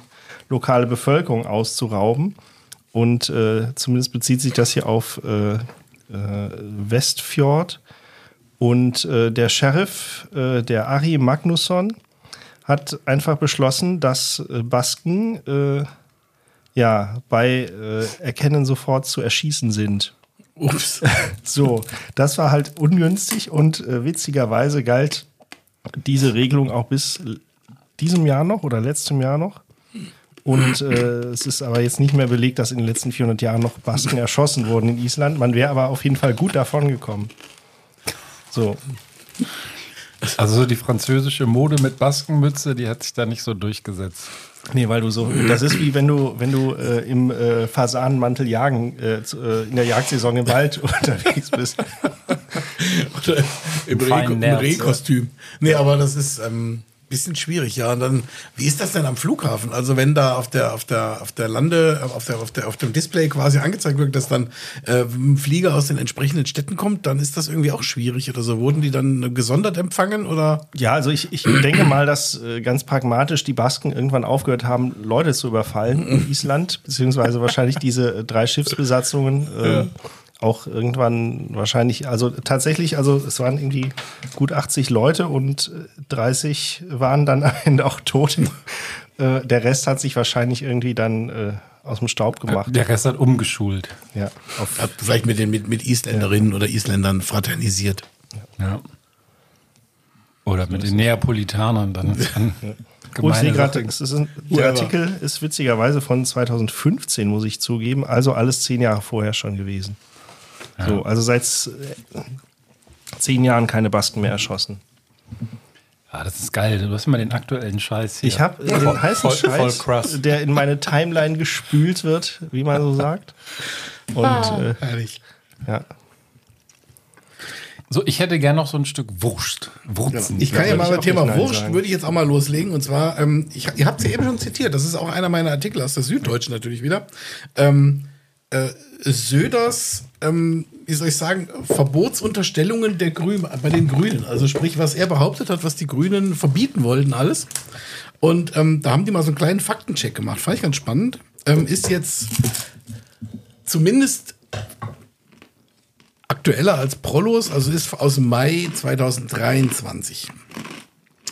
lokale Bevölkerung auszurauben. Und zumindest bezieht sich das hier auf Westfjord. Und der Sheriff, der Ari Magnusson, hat einfach beschlossen, dass Basken ja bei äh, Erkennen sofort zu erschießen sind. Ups. So, das war halt ungünstig und äh, witzigerweise galt diese Regelung auch bis diesem Jahr noch oder letztem Jahr noch. Und äh, es ist aber jetzt nicht mehr belegt, dass in den letzten 400 Jahren noch Basken erschossen wurden in Island. Man wäre aber auf jeden Fall gut davon gekommen. So, Also so die französische Mode mit Baskenmütze, die hat sich da nicht so durchgesetzt. nee, weil du so, das ist wie wenn du, wenn du äh, im äh, Fasanenmantel jagen, äh, zu, äh, in der Jagdsaison im Wald unterwegs bist. Oder im Reh- im Rehkostüm. Nee, aber das ist ähm, bisschen schwierig, ja. Und dann, wie ist das denn am Flughafen? Also wenn da auf der, auf der, auf der Lande, auf der, auf der, auf dem Display quasi angezeigt wird, dass dann äh, ein Flieger aus den entsprechenden Städten kommt, dann ist das irgendwie auch schwierig oder so. Wurden die dann gesondert empfangen oder? Ja, also ich, ich denke mal, dass äh, ganz pragmatisch die Basken irgendwann aufgehört haben, Leute zu überfallen in Island, beziehungsweise wahrscheinlich diese äh, drei Schiffsbesatzungen äh, auch irgendwann wahrscheinlich, also tatsächlich, also es waren irgendwie gut 80 Leute und äh, 30 waren dann am Ende auch tot. Äh, der Rest hat sich wahrscheinlich irgendwie dann äh, aus dem Staub gemacht. Der Rest hat umgeschult. Ja, auf, Hat vielleicht mit den mit, mit Isländerinnen oder Isländern fraternisiert. Ja. Oder mit den Neapolitanern dann. dann ich sehe gerade, der. Artikel ist witzigerweise von 2015, muss ich zugeben, also alles zehn Jahre vorher schon gewesen. So, also seit äh, zehn Jahren keine Basken mehr erschossen. Ah, das ist geil. Du hast immer den aktuellen Scheiß hier. Ich habe den heißen voll- voll Scheiß, krass. der in meine Timeline gespült wird, wie man so sagt. Und äh, Herrlich. ja, so, ich hätte gern noch so ein Stück Wurst. Wurzen. Ich kann ja mal beim Thema Wurst, sagen. würde ich jetzt auch mal loslegen. Und zwar, ähm, ich, ihr habt es ja eben schon zitiert, das ist auch einer meiner Artikel aus der Süddeutschen natürlich wieder. Ähm, äh, Söders, ähm, wie soll ich sagen, Verbotsunterstellungen der Grünen, bei den Grünen. Also sprich, was er behauptet hat, was die Grünen verbieten wollten, alles. Und ähm, da haben die mal so einen kleinen Faktencheck gemacht. Fand ich ganz spannend. Ähm, ist jetzt zumindest aktueller als Prollos, also ist aus Mai 2023.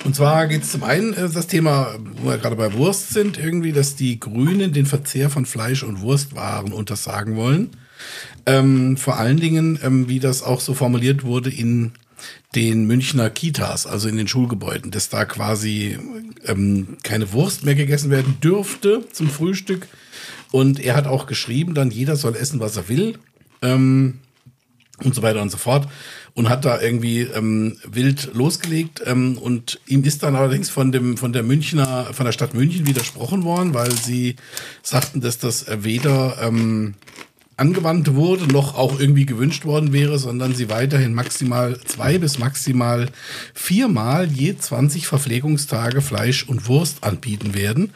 Und zwar geht es zum einen äh, das Thema, wo wir gerade bei Wurst sind, irgendwie, dass die Grünen den Verzehr von Fleisch und Wurstwaren untersagen wollen. Ähm, vor allen Dingen, ähm, wie das auch so formuliert wurde in den Münchner Kitas, also in den Schulgebäuden, dass da quasi ähm, keine Wurst mehr gegessen werden dürfte zum Frühstück. Und er hat auch geschrieben, dann jeder soll essen, was er will. Ähm, und so weiter und so fort und hat da irgendwie ähm, wild losgelegt ähm, und ihm ist dann allerdings von dem von der Münchner von der Stadt München widersprochen worden, weil sie sagten, dass das weder ähm, angewandt wurde, noch auch irgendwie gewünscht worden wäre, sondern sie weiterhin maximal zwei bis maximal viermal je 20 Verpflegungstage Fleisch und Wurst anbieten werden.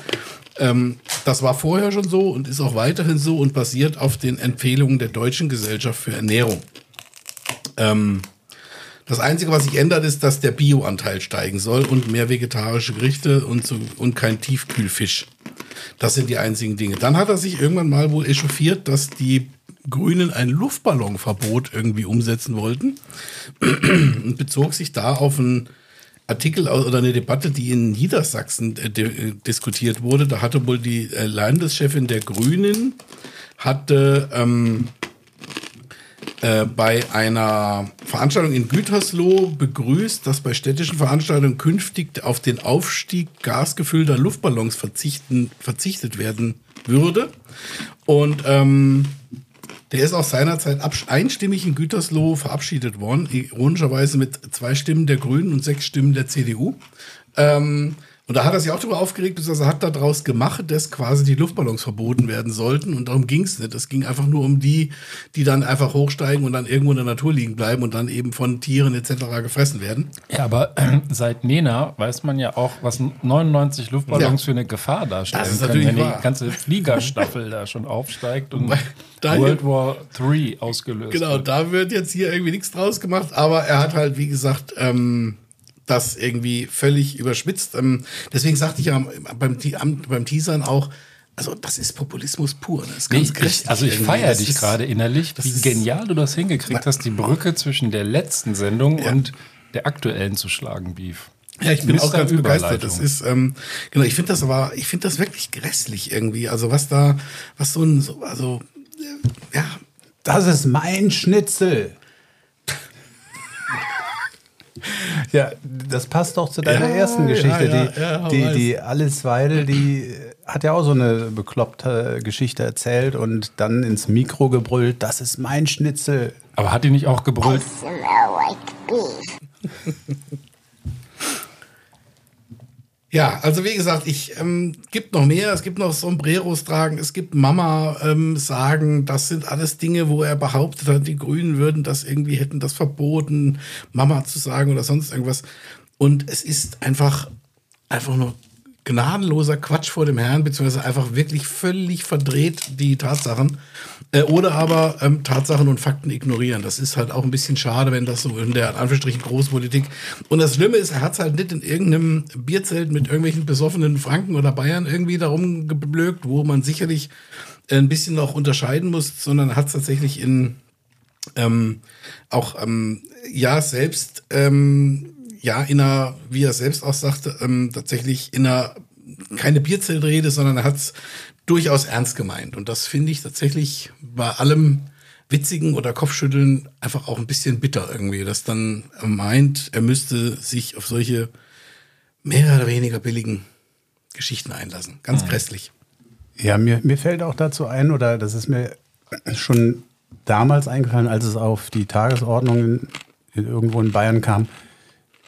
Ähm, das war vorher schon so und ist auch weiterhin so und basiert auf den Empfehlungen der Deutschen Gesellschaft für Ernährung. Ähm, das Einzige, was sich ändert, ist, dass der Bioanteil steigen soll und mehr vegetarische Gerichte und, so, und kein Tiefkühlfisch. Das sind die einzigen Dinge. Dann hat er sich irgendwann mal wohl echauffiert, dass die Grünen ein Luftballonverbot irgendwie umsetzen wollten und bezog sich da auf einen Artikel oder eine Debatte, die in Niedersachsen äh, äh, diskutiert wurde. Da hatte wohl die äh, Landeschefin der Grünen hatte ähm, äh, bei einer Veranstaltung in Gütersloh begrüßt, dass bei städtischen Veranstaltungen künftig auf den Aufstieg gasgefüllter Luftballons verzichten, verzichtet werden würde. Und ähm, der ist auch seinerzeit einstimmig in Gütersloh verabschiedet worden, ironischerweise mit zwei Stimmen der Grünen und sechs Stimmen der CDU. Ähm, und da hat er sich auch darüber aufgeregt, dass er hat daraus gemacht, dass quasi die Luftballons verboten werden sollten. Und darum ging es nicht. Es ging einfach nur um die, die dann einfach hochsteigen und dann irgendwo in der Natur liegen bleiben und dann eben von Tieren etc. gefressen werden. Ja, aber äh, seit Nena weiß man ja auch, was 99 Luftballons ja. für eine Gefahr darstellen das ist können, wenn wahr. die ganze Fliegerstaffel da schon aufsteigt und World War III ausgelöst Genau, wird. da wird jetzt hier irgendwie nichts draus gemacht. Aber er hat halt, wie gesagt, ähm, das irgendwie völlig überspitzt. Ähm, deswegen sagte ich ja beim, beim Teasern auch, also das ist Populismus pur. Das ist ganz nee, ich, also ich feiere dich gerade innerlich, wie genial du das hingekriegt hast, die Brücke zwischen der letzten Sendung ja. und der aktuellen zu schlagen, Beef. Ja, ich bin auch ganz begeistert. Das ist ähm, genau. Ich finde das aber, ich finde das wirklich grässlich irgendwie. Also was da, was so ein, so, also äh, ja. Das ist mein Schnitzel. Ja, das passt doch zu deiner ja, ersten Geschichte. Ja, ja, die, die, die Alice Weidel, die hat ja auch so eine bekloppte Geschichte erzählt und dann ins Mikro gebrüllt, das ist mein Schnitzel. Aber hat die nicht auch gebrüllt? I smell like beef. Ja, also wie gesagt, ich ähm, gibt noch mehr. Es gibt noch Sombreros tragen, es gibt Mama ähm, sagen. Das sind alles Dinge, wo er behauptet hat, die Grünen würden das irgendwie hätten das verboten, Mama zu sagen oder sonst irgendwas. Und es ist einfach einfach nur gnadenloser Quatsch vor dem Herrn, beziehungsweise einfach wirklich völlig verdreht die Tatsachen. Äh, oder aber ähm, Tatsachen und Fakten ignorieren. Das ist halt auch ein bisschen schade, wenn das so in der Anführungsstrichen Großpolitik. Und das Schlimme ist, er hat es halt nicht in irgendeinem Bierzelt mit irgendwelchen besoffenen Franken oder Bayern irgendwie darum geblökt, wo man sicherlich ein bisschen noch unterscheiden muss, sondern hat es tatsächlich in ähm, auch ähm, ja selbst ähm, ja in einer, wie er selbst auch sagte, ähm, tatsächlich in einer keine Bierzeltrede, sondern er hat es durchaus ernst gemeint. Und das finde ich tatsächlich bei allem Witzigen oder Kopfschütteln einfach auch ein bisschen bitter irgendwie, dass dann er meint, er müsste sich auf solche mehr oder weniger billigen Geschichten einlassen. Ganz mhm. grässlich. Ja, mir, mir fällt auch dazu ein, oder das ist mir schon damals eingefallen, als es auf die Tagesordnung in, in, irgendwo in Bayern kam,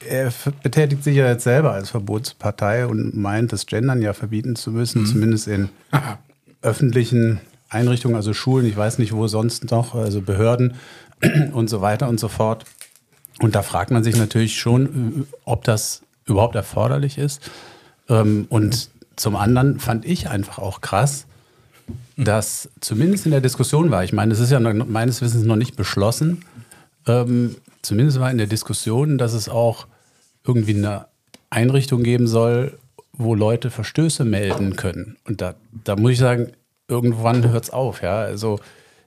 er betätigt sich ja jetzt selber als Verbotspartei und meint, das Gendern ja verbieten zu müssen, mhm. zumindest in öffentlichen Einrichtungen, also Schulen, ich weiß nicht wo sonst noch, also Behörden und so weiter und so fort. Und da fragt man sich natürlich schon, ob das überhaupt erforderlich ist. Ähm, und zum anderen fand ich einfach auch krass, dass zumindest in der Diskussion war, ich meine, es ist ja meines Wissens noch nicht beschlossen, ähm, zumindest war in der Diskussion, dass es auch irgendwie eine Einrichtung geben soll, wo Leute Verstöße melden können. Und da, da muss ich sagen, irgendwann hört es auf, ja. Also,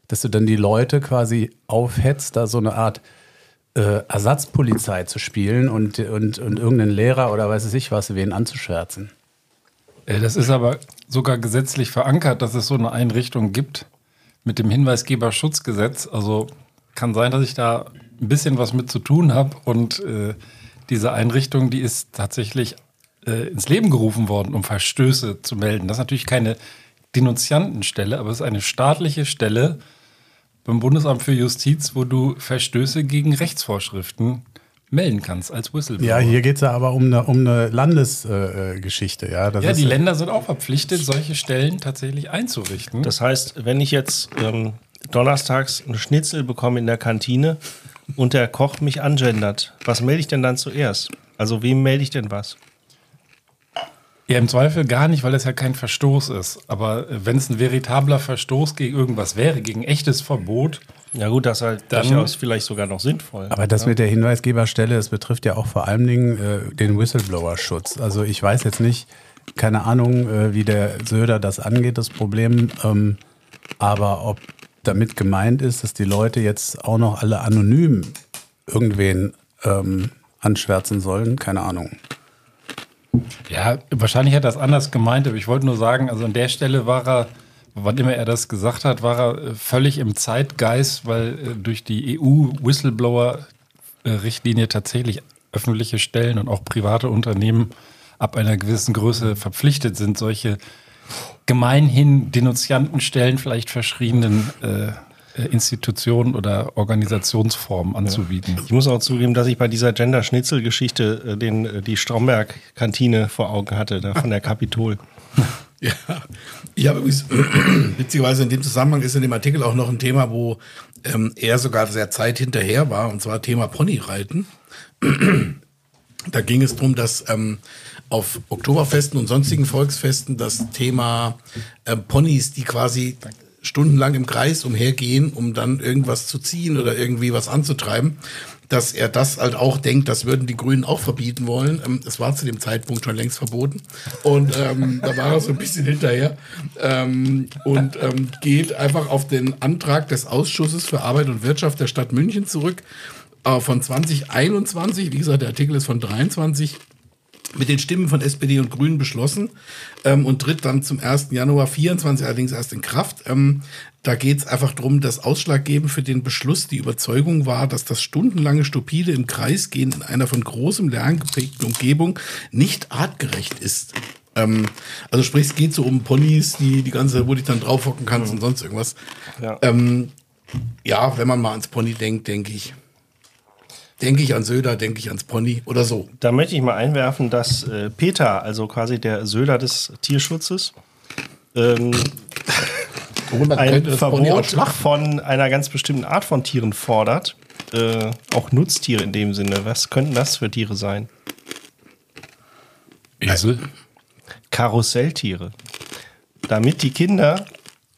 dass du dann die Leute quasi aufhetzt, da so eine Art äh, Ersatzpolizei zu spielen und, und, und irgendeinen Lehrer oder weiß ich was, wen anzuschwärzen. Äh, das ist aber sogar gesetzlich verankert, dass es so eine Einrichtung gibt mit dem Hinweisgeberschutzgesetz. Also kann sein, dass ich da ein bisschen was mit zu tun habe. Und äh, diese Einrichtung, die ist tatsächlich äh, ins Leben gerufen worden, um Verstöße zu melden. Das ist natürlich keine Denunziantenstelle, aber es ist eine staatliche Stelle beim Bundesamt für Justiz, wo du Verstöße gegen Rechtsvorschriften melden kannst als Whistleblower. Ja, hier geht es ja aber um eine, um eine Landesgeschichte. Äh, ja, das ja die Länder sind auch verpflichtet, solche Stellen tatsächlich einzurichten. Das heißt, wenn ich jetzt ähm, donnerstags einen Schnitzel bekomme in der Kantine und der Koch mich angendert. Was melde ich denn dann zuerst? Also wem melde ich denn was? Ja, im Zweifel gar nicht, weil es ja kein Verstoß ist. Aber äh, wenn es ein veritabler Verstoß gegen irgendwas wäre, gegen echtes Verbot, Ja gut, das ist halt Dann- durchaus vielleicht sogar noch sinnvoll. Aber das mit der Hinweisgeberstelle, das betrifft ja auch vor allen Dingen äh, den Whistleblower-Schutz. Also ich weiß jetzt nicht, keine Ahnung, äh, wie der Söder das angeht, das Problem. Ähm, aber ob damit gemeint ist, dass die Leute jetzt auch noch alle anonym irgendwen ähm, anschwärzen sollen, keine Ahnung. Ja, wahrscheinlich hat er das anders gemeint, aber ich wollte nur sagen, also an der Stelle war er, wann immer er das gesagt hat, war er äh, völlig im Zeitgeist, weil äh, durch die EU-Whistleblower-Richtlinie tatsächlich öffentliche Stellen und auch private Unternehmen ab einer gewissen Größe verpflichtet sind, solche gemeinhin Denunziantenstellen vielleicht verschriebenen äh, äh, Institutionen oder Organisationsformen anzubieten. Ich muss auch zugeben, dass ich bei dieser Gender-Schnitzel-Geschichte äh, den, äh, die Stromberg-Kantine vor Augen hatte, da von der Kapitol. Ja, ich habe übrigens, witzigerweise in dem Zusammenhang ist in dem Artikel auch noch ein Thema, wo ähm, er sogar sehr Zeit hinterher war, und zwar Thema Ponyreiten. Da ging es darum, dass ähm, auf Oktoberfesten und sonstigen Volksfesten das Thema äh, Ponys, die quasi stundenlang im Kreis umhergehen, um dann irgendwas zu ziehen oder irgendwie was anzutreiben, dass er das halt auch denkt, das würden die Grünen auch verbieten wollen. Ähm, Es war zu dem Zeitpunkt schon längst verboten. Und ähm, da war er so ein bisschen hinterher ähm, und ähm, geht einfach auf den Antrag des Ausschusses für Arbeit und Wirtschaft der Stadt München zurück äh, von 2021. Wie gesagt, der Artikel ist von 23 mit den Stimmen von SPD und Grünen beschlossen ähm, und tritt dann zum 1. Januar 24 allerdings erst in Kraft. Ähm, da geht es einfach darum, dass ausschlaggebend für den Beschluss die Überzeugung war, dass das stundenlange stupide im Kreis gehen in einer von großem Lärm geprägten Umgebung nicht artgerecht ist. Ähm, also sprich, es geht so um Ponys, die die ganze, wo du dich dann draufhocken kannst und sonst irgendwas. Ja. Ähm, ja, wenn man mal ans Pony denkt, denke ich. Denke ich an Söder, denke ich ans Pony oder so. Da möchte ich mal einwerfen, dass äh, Peter, also quasi der Söder des Tierschutzes, ähm, ein Verbot von einer ganz bestimmten Art von Tieren fordert. Äh, auch Nutztiere in dem Sinne. Was könnten das für Tiere sein? Esel? Karusselltiere. Damit die Kinder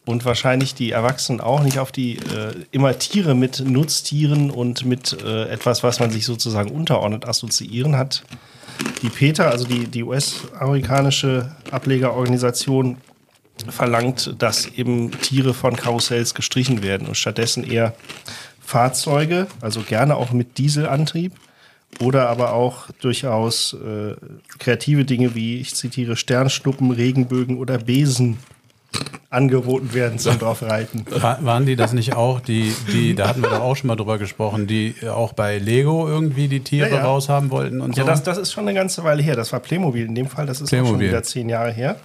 und wahrscheinlich die Erwachsenen auch nicht auf die äh, immer Tiere mit Nutztieren und mit äh, etwas, was man sich sozusagen unterordnet, assoziieren, hat. Die PETA, also die, die US-amerikanische Ablegerorganisation, verlangt, dass eben Tiere von Karussells gestrichen werden und stattdessen eher Fahrzeuge, also gerne auch mit Dieselantrieb oder aber auch durchaus äh, kreative Dinge wie, ich zitiere, Sternschnuppen, Regenbögen oder Besen angeboten werden zum Draufreiten. Wa- Waren die das nicht auch, die, die, da hatten wir doch auch schon mal drüber gesprochen, die auch bei Lego irgendwie die Tiere Ja, ja. raushaben wollten und Ja, so? das, das ist schon eine ganze Weile her. Das war Playmobil in dem Fall. Das ist auch schon wieder zehn Jahre her.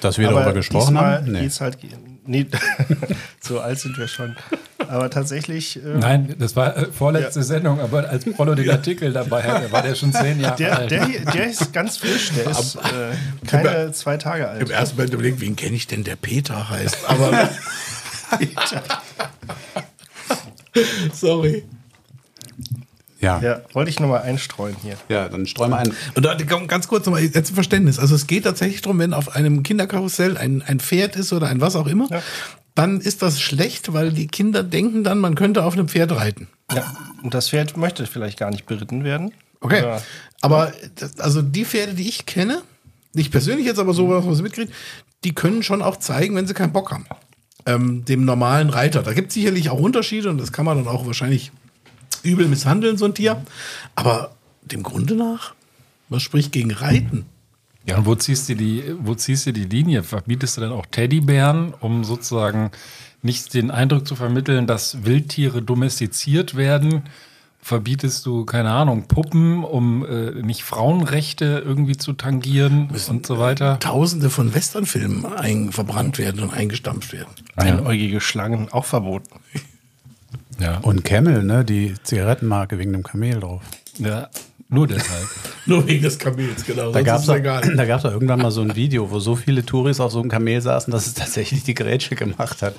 Dass wir darüber gesprochen haben? Nee. geht's halt, nee, so alt sind wir schon. Aber tatsächlich, äh, Nein, das war äh, vorletzte Sendung, aber als Prollo den Artikel dabei hatte, war der schon zehn Jahre der, alt. der, der ist ganz frisch. Der ist äh, keine zwei Tage alt. Im ersten Moment überlegt, wen kenne ich denn, der Peter heißt. Aber. Sorry. Ja. ja. Ja, wollte ich nochmal einstreuen hier. dann streu mal ein. Und da, ganz kurz nochmal jetzt zum Verständnis. Also es geht tatsächlich darum, wenn auf einem Kinderkarussell ein, ein Pferd ist oder ein was auch immer, Ja. dann ist das schlecht, weil die Kinder denken dann, man könnte auf einem Pferd reiten. Ja, und das Pferd möchte vielleicht gar nicht beritten werden. Okay. Oder- Aber also die Pferde, die ich kenne, nicht persönlich jetzt, aber so, was mitkriegt, die können schon auch zeigen, wenn sie keinen Bock haben. Ähm, dem normalen Reiter. Da gibt es sicherlich auch Unterschiede und das kann man dann auch wahrscheinlich übel misshandeln, so ein Tier. Aber dem Grunde nach, was spricht gegen Reiten? Ja, und wo ziehst du die, wo ziehst du die Linie? Verbietest du dann auch Teddybären, um sozusagen nicht den Eindruck zu vermitteln, dass Wildtiere domestiziert werden? Verbietest du, keine Ahnung, Puppen, um äh, nicht Frauenrechte irgendwie zu tangieren und so weiter? Tausende von Westernfilmen ein, verbrannt werden und eingestampft werden. Einäugige Schlangen auch verboten. Ja. Und Camel, ne? Die Zigarettenmarke wegen dem Kamel drauf. ja. Nur deshalb. Nur wegen des Kamels, genau. Da gab es da gab's doch irgendwann mal so ein Video, wo so viele Touris auf so einem Kamel saßen, dass es tatsächlich die Grätsche gemacht hat.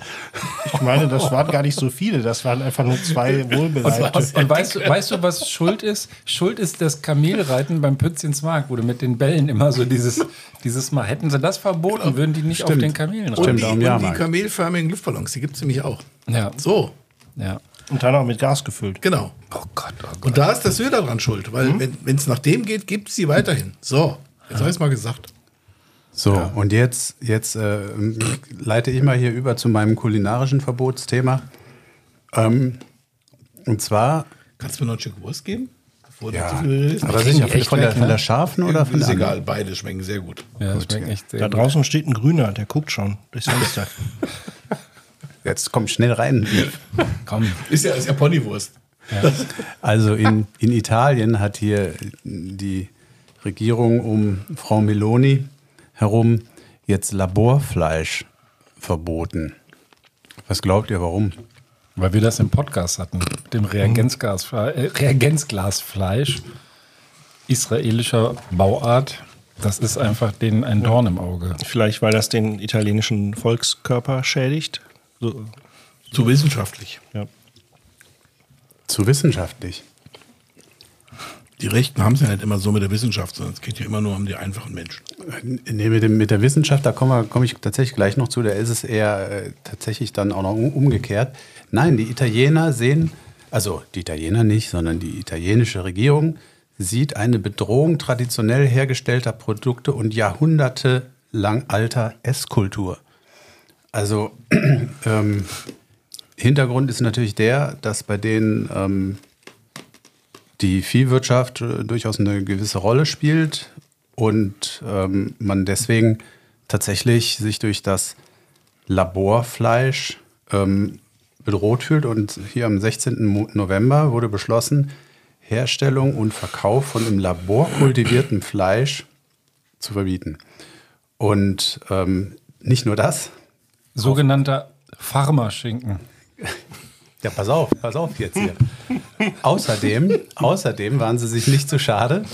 Ich meine, das waren gar nicht so viele, das waren einfach nur zwei wohlbeleibte. Und weißt, du- weißt du, was Schuld ist? Schuld ist das Kamelreiten beim Pützchensmarkt, wo du mit den Bällen immer so dieses, dieses Mal. Hätten sie das verboten, würden die nicht auf Stimmt. den Kamelen Und reiten. Stimmt, die, und die kamelförmigen Luftballons, die gibt es nämlich auch. Ja, So, ja. Und dann auch mit Gas gefüllt. genau. Oh Gott, oh Gott. Und da ist der Söder dran schuld, weil wenn es nach dem geht, gibt es sie weiterhin. So, jetzt habe ich es mal gesagt. So, und jetzt, jetzt äh, leite ich mal hier über zu meinem kulinarischen Verbotsthema. Ähm, und zwar, Kannst du mir noch ein Stück Wurst geben? Bevor du ja, aber sicher, echt von der, von der ne? scharfen oder von ist der egal, anderen? beide schmecken sehr gut. Ja, das schmeckt echt sehr Da gut. draußen steht ein Grüner, der guckt schon durchs Fenster. Jetzt komm schnell rein. Komm. Ist ja, ist ja Ponywurst. Also in, in Italien hat hier die Regierung um Frau Meloni herum jetzt Laborfleisch verboten. Was glaubt ihr, warum? Weil wir das im Podcast hatten, mit dem Reagenzgas, äh, Reagenzglasfleisch israelischer Bauart. Das ist einfach denen ein Dorn im Auge. Vielleicht, weil das den italienischen Volkskörper schädigt. So, Zu wissenschaftlich. ja. Zu wissenschaftlich. Die Rechten haben es ja nicht immer so mit der Wissenschaft, sondern es geht ja immer nur um die einfachen Menschen. Nee, mit, dem, mit der Wissenschaft, da komme komm ich tatsächlich gleich noch zu, da ist es eher äh, tatsächlich dann auch noch um, umgekehrt. Nein, die Italiener sehen, also die Italiener nicht, sondern die italienische Regierung sieht eine Bedrohung traditionell hergestellter Produkte und jahrhundertelang alter Esskultur. Also ähm, Hintergrund ist natürlich der, dass bei denen ähm, die Viehwirtschaft äh, durchaus eine gewisse Rolle spielt und ähm, man deswegen tatsächlich sich durch das Laborfleisch ähm, bedroht fühlt. Und hier am 16. Mo- November wurde beschlossen, Herstellung und Verkauf von im Labor kultiviertem Fleisch zu verbieten. Und ähm, nicht nur das. Sogenannter Pharmaschinken. Ja, pass auf, pass auf jetzt hier. außerdem, außerdem waren sie sich nicht zu schade,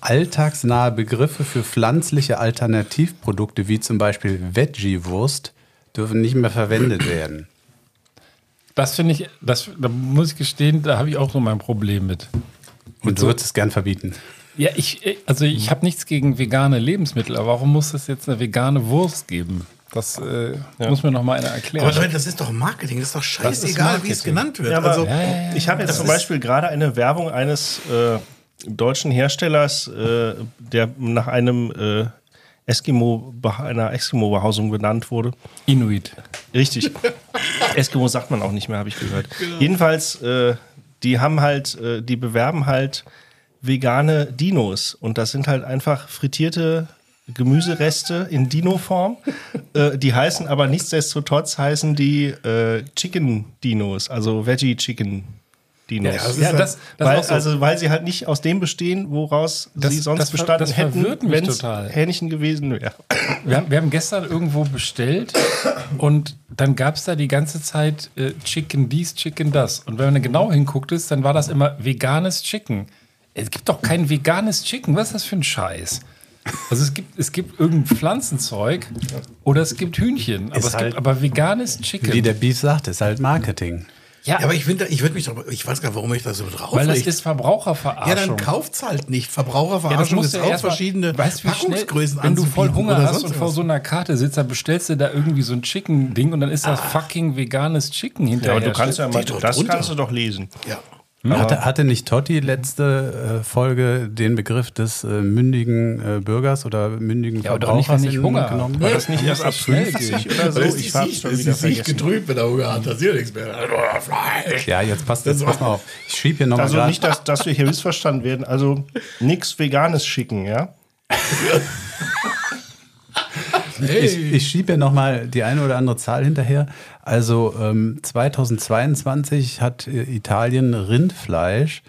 alltagsnahe Begriffe für pflanzliche Alternativprodukte wie zum Beispiel Veggie-Wurst dürfen nicht mehr verwendet werden. Das finde ich, das, da muss ich gestehen, da habe ich auch so mein Problem mit. Und du würdest es gern verbieten. Ja, ich, also ich habe nichts gegen vegane Lebensmittel, aber warum muss es jetzt eine vegane Wurst geben? Das äh, muss mir noch mal einer erklären. Aber Leute, das ist doch Marketing, das ist doch scheißegal, wie es genannt wird. Ja, aber also, ich habe jetzt zum Beispiel gerade eine Werbung eines äh, deutschen Herstellers, äh, der nach einem äh, Eskimo, einer Eskimo-Behausung benannt wurde. Inuit. Richtig. Eskimo sagt man auch nicht mehr, habe ich gehört. Jedenfalls, äh, die haben halt, äh, die bewerben halt vegane Dinos und das sind halt einfach frittierte Gemüsereste in Dino-Form. äh, die heißen aber nichtsdestotrotz heißen die äh, Chicken Dinos, also Veggie Chicken Dinos. Ja, das ist Ja, halt- das, das weil, so. also, weil sie halt nicht aus dem bestehen, woraus Das- sie sonst bestanden das hätten, verwirrt mich wenn es total. Hähnchen gewesen wäre. Wir haben, wir haben gestern irgendwo bestellt und dann gab es da die ganze Zeit äh, Chicken dies, Chicken das. Und wenn man genau hinguckt ist, dann war das immer veganes Chicken. Es gibt doch kein veganes Chicken. Was ist das für ein Scheiß? Also es gibt, es gibt irgendein Pflanzenzeug oder es gibt Hühnchen. Aber Ist es halt- gibt aber veganes Chicken. Wie der Beef sagt, ist halt Marketing. ja, ja, aber ich finde, ich würde mich doch, ich weiß gar nicht, warum ich das so drauf weil das ist Verbraucherverarschung. Ja, dann kauft's halt nicht. Ja, das Verbraucherverarschung musst ist auch verschiedene weißt, wie schnell, Packungsgrößen Wenn du voll Hunger hast sonst und vor so einer Karte sitzt, dann bestellst du da irgendwie so ein Chicken-Ding und dann ist das fucking veganes Chicken hinterher. Aber du kannst ja mal, das drunter. kannst du doch lesen. Ja. Hatte, hatte nicht Totti letzte äh, Folge den Begriff des äh, mündigen äh, Bürgers oder mündigen Ja, aber doch nicht, wenn ich Hunger habe. genommen? War das nicht erst ab das schnell 50 gehen. oder so? Ist Ich Sicht, schon ist wieder vergessen. getrübt, wenn er Hunger hat. Da sieht nichts mehr. Ja, jetzt passt das. Pass mal auf. Ich schieb hier nochmal Also gerade. nicht, dass, dass wir hier missverstanden werden. Also nichts Veganes schicken, ja? Ich, ich schiebe ja nochmal die eine oder andere Zahl hinterher. Also ähm, 2022 hat äh, Italien Rindfleisch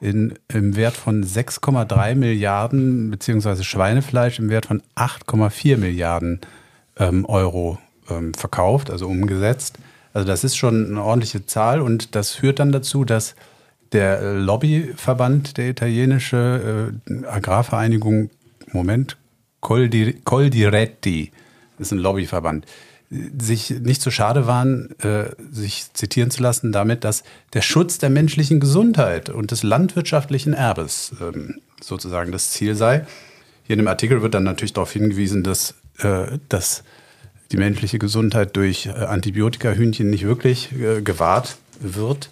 in, im Wert von 6,3 Milliarden, beziehungsweise Schweinefleisch im Wert von 8,4 Milliarden ähm, Euro ähm, verkauft, also umgesetzt. Also das ist schon eine ordentliche Zahl und das führt dann dazu, dass der äh, Lobbyverband, der italienische äh, Agrarvereinigung, Moment, Coldi, Coldiretti, ist ein Lobbyverband, sich nicht so schade waren, äh, sich zitieren zu lassen damit, dass der Schutz der menschlichen Gesundheit und des landwirtschaftlichen Erbes ähm, sozusagen das Ziel sei. Hier in dem Artikel wird dann natürlich darauf hingewiesen, dass, äh, dass die menschliche Gesundheit durch äh, Antibiotika-Hühnchen nicht wirklich äh, gewahrt wird.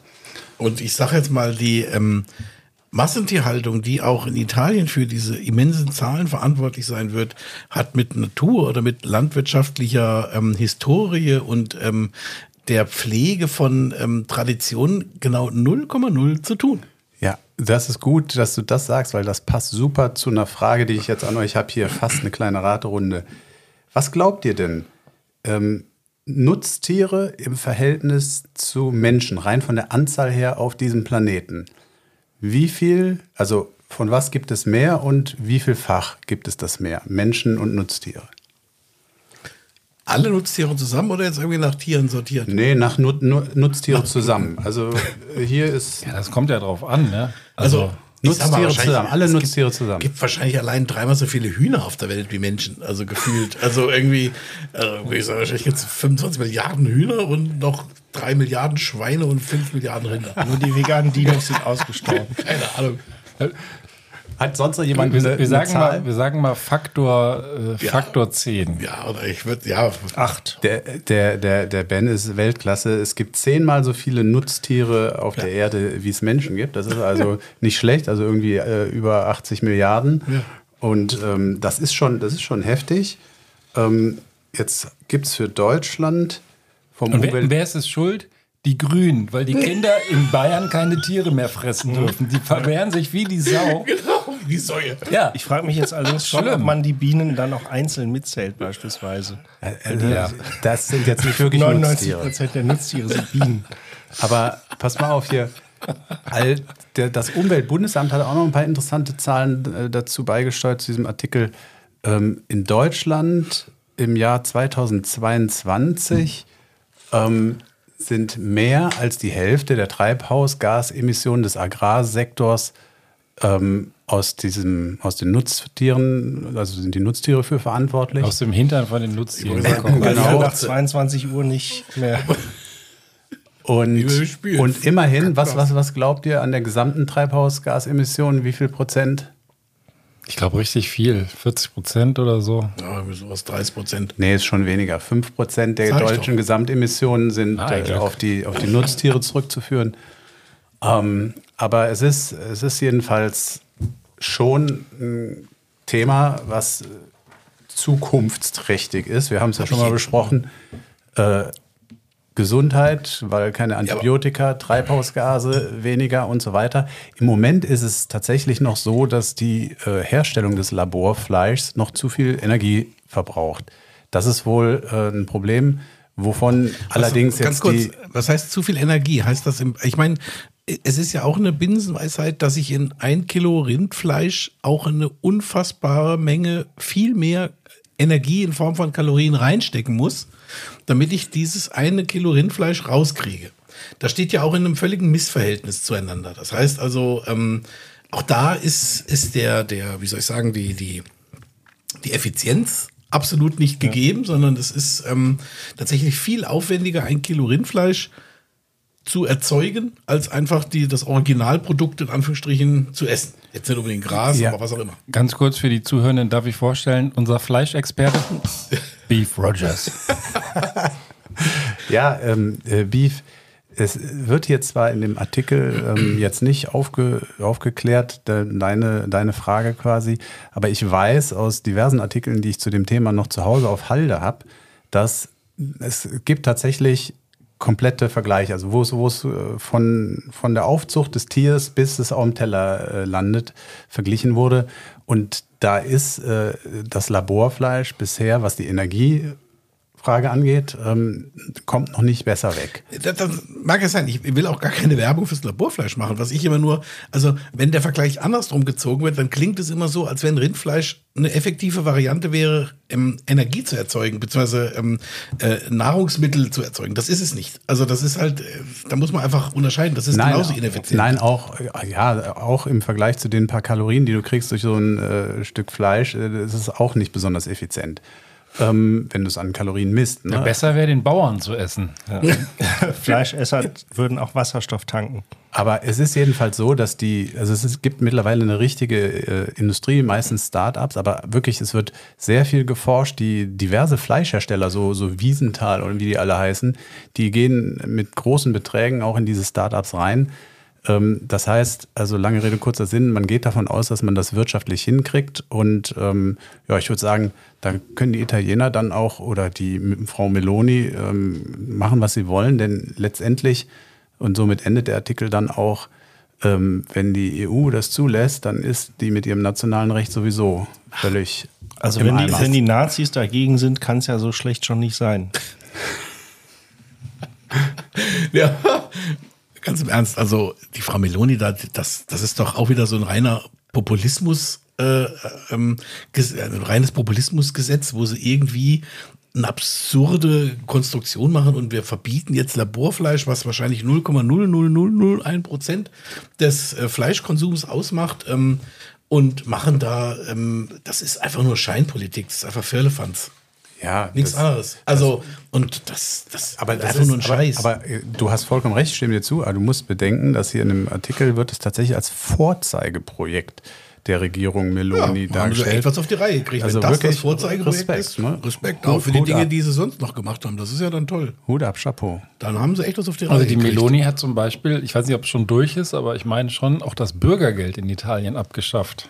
Und ich sage jetzt mal, die ähm, Massentierhaltung, die auch in Italien für diese immensen Zahlen verantwortlich sein wird, hat mit Natur oder mit landwirtschaftlicher ähm, Historie und ähm, der Pflege von ähm, Traditionen genau 0,0 zu tun. Ja, das ist gut, dass du das sagst, weil das passt super zu einer Frage, die ich jetzt an euch habe. Hier fast eine kleine Raterunde. Was glaubt ihr denn? Ähm, Nutztiere im Verhältnis zu Menschen, rein von der Anzahl her auf diesem Planeten. Wie viel, also von was gibt es mehr und wie vielfach gibt es das mehr? Menschen und Nutztiere? Alle Nutztiere zusammen oder jetzt irgendwie nach Tieren sortiert? Nee, nach Nut Nutztiere zusammen. Also hier ist. Ja, das kommt ja drauf an, ne? Also, mal, Nutztiere zusammen, alle es gibt- Nutztiere zusammen. gibt wahrscheinlich allein dreimal so viele Hühner auf der Welt wie Menschen, also gefühlt. Also irgendwie, also würde ich sagen, wahrscheinlich jetzt 25 Milliarden Hühner und noch drei Milliarden Schweine und fünf Milliarden Rinder. Nur die veganen Dinos sind ausgestorben. Keine Ahnung. Hat sonst noch jemand Wir, eine, wir, sagen eine Zahl? mal, wir sagen mal Faktor, äh, Ja. Faktor 10. Ja, oder ich würde, ja, Acht. Der, der, der, der Ben ist Weltklasse. Es gibt zehnmal so viele Nutztiere auf der Erde, wie es Menschen gibt. Das ist also nicht schlecht, also irgendwie äh, über 80 Milliarden. Ja. Und ähm, das, ist schon, das ist schon heftig. Ähm, jetzt gibt es für Deutschland vom Und wer, Umwelt... wer ist es schuld? Die Grünen, weil die Kinder in Bayern keine Tiere mehr fressen dürfen. Die verwehren sich wie die Sau. genau, wie Säue. Ja, Ich frage mich jetzt allerdings schon, ob man die Bienen dann auch einzeln mitzählt, beispielsweise. also, Das sind jetzt nicht wirklich 99 Nutztiere. Prozent der Nutztiere sind Bienen. Aber pass mal auf hier. All, der, das Umweltbundesamt hat auch noch ein paar interessante Zahlen äh, dazu beigesteuert zu diesem Artikel. Ähm, in Deutschland im Jahr 2022 ähm, sind mehr als die Hälfte der Treibhausgasemissionen des Agrarsektors ähm, aus, diesem, aus den Nutztieren, also sind die Nutztiere für verantwortlich. aus dem Hintern von den Nutztieren. Die Genau. nach 22 Uhr nicht mehr. Und, und immerhin, was, was, was glaubt ihr an der gesamten Treibhausgasemissionen? Wie viel Prozent? Ich glaube richtig viel. 40 Prozent oder so. Ja, sowas 30 Prozent. Nee, ist schon weniger. 5 Prozent der deutschen. Gesamtemissionen sind Ah, äh, auf, die, auf die Nutztiere zurückzuführen. Ähm, aber es ist, es ist jedenfalls schon ein Thema, was zukunftsträchtig ist. Wir haben es ja schon mal besprochen. Äh, Gesundheit, weil keine Antibiotika, Treibhausgase weniger und so weiter. Im Moment ist es tatsächlich noch so, dass die äh, Herstellung des Laborfleischs noch zu viel Energie verbraucht. Das ist wohl äh, ein Problem, wovon allerdings also, ganz jetzt kurz, die was heißt zu viel Energie? Heißt das im, ich meine, es ist ja auch eine Binsenweisheit, dass ich in ein Kilo Rindfleisch auch eine unfassbare Menge viel mehr Energie in Form von Kalorien reinstecken muss, damit ich dieses eine Kilo Rindfleisch rauskriege. Das steht ja auch in einem völligen Missverhältnis zueinander. Das heißt also, ähm, auch da ist, ist der, der, wie soll ich sagen, die, die, die Effizienz absolut nicht gegeben, sondern es ist ähm, tatsächlich viel aufwendiger, ein Kilo Rindfleisch zu erzeugen, als einfach die, das Originalprodukt in Anführungsstrichen zu essen. Jetzt nicht unbedingt Gras, Ja. aber was auch immer. Ganz kurz für die Zuhörenden darf ich vorstellen, unser Fleischexperte Beef Rogers. Ja, ähm, äh, Beef. Es wird hier zwar in dem Artikel ähm, jetzt nicht aufge, aufgeklärt, de, deine, deine Frage quasi, aber ich weiß aus diversen Artikeln, die ich zu dem Thema noch zu Hause auf Halde habe, dass es gibt tatsächlich komplette Vergleiche, also wo es, wo es äh, von, von der Aufzucht des Tiers bis es auf dem Teller äh, landet, verglichen wurde. Und da ist äh, das Laborfleisch bisher, was die Energie Frage angeht, ähm, kommt noch nicht besser weg. Das, das mag ja sein. Ich will auch gar keine Werbung fürs Laborfleisch machen. Was ich immer nur, also wenn der Vergleich andersrum gezogen wird, dann klingt es immer so, als wenn Rindfleisch eine effektive Variante wäre, ähm, Energie zu erzeugen, beziehungsweise ähm, äh, Nahrungsmittel zu erzeugen. Das ist es nicht. Also das ist halt, äh, da muss man einfach unterscheiden. Das ist Nein, genauso ineffizient. Nein, auch, ja, auch im Vergleich zu den paar Kalorien, die du kriegst durch so ein äh, Stück Fleisch, äh, ist es auch nicht besonders effizient. Ähm, wenn du es an Kalorien misst. Ne? Ja, besser wäre, den Bauern zu essen. Fleischesser würden auch Wasserstoff tanken. Aber es ist jedenfalls so, dass die, also es ist, gibt mittlerweile eine richtige äh, Industrie, meistens Startups, aber wirklich, es wird sehr viel geforscht. Die diverse Fleischhersteller, so, so Wiesenthal oder wie die alle heißen, die gehen mit großen Beträgen auch in diese Startups rein. Ähm, das heißt, also lange Rede, kurzer Sinn, man geht davon aus, dass man das wirtschaftlich hinkriegt. Und ähm, ja, ich würde sagen, da können die Italiener dann auch oder die Frau Meloni ähm, machen, was sie wollen, denn letztendlich, und somit endet der Artikel dann auch, ähm, wenn die EU das zulässt, dann ist die mit ihrem nationalen Recht sowieso völlig. Also im wenn die, wenn die Nazis dagegen sind, kann es ja so schlecht schon nicht sein. Ja, ganz im Ernst. Also die Frau Meloni, da, das, das ist doch auch wieder so ein reiner Populismus, äh, ähm, äh, ein reines Populismusgesetz, wo sie irgendwie eine absurde Konstruktion machen und wir verbieten jetzt Laborfleisch, was wahrscheinlich 0,00001 Prozent des äh, Fleischkonsums ausmacht ähm, und machen da, ähm, das ist einfach nur Scheinpolitik, das ist einfach Firlefanz. Ja, Nichts das- anderes. Also, und das, das Aber ist das einfach ist, nur ein Scheiß. Aber, aber äh, du hast vollkommen recht, stimme dir zu. Aber du musst bedenken, dass hier in dem Artikel wird es tatsächlich als Vorzeigeprojekt der Regierung Meloni haben sie dargestellt. etwas auf die Reihe gekriegt. Also Wenn das wirklich das Vorzeigeprojekt Respekt, ist, ne? Respekt auch für die Dinge, ab. die sie sonst noch gemacht haben. Das ist ja dann toll. Hut ab, Chapeau. Dann haben sie echt was auf die Reihe Also die gekriegt. Meloni hat zum Beispiel, ich weiß nicht, ob es schon durch ist, aber ich meine schon, auch das Bürgergeld in Italien abgeschafft.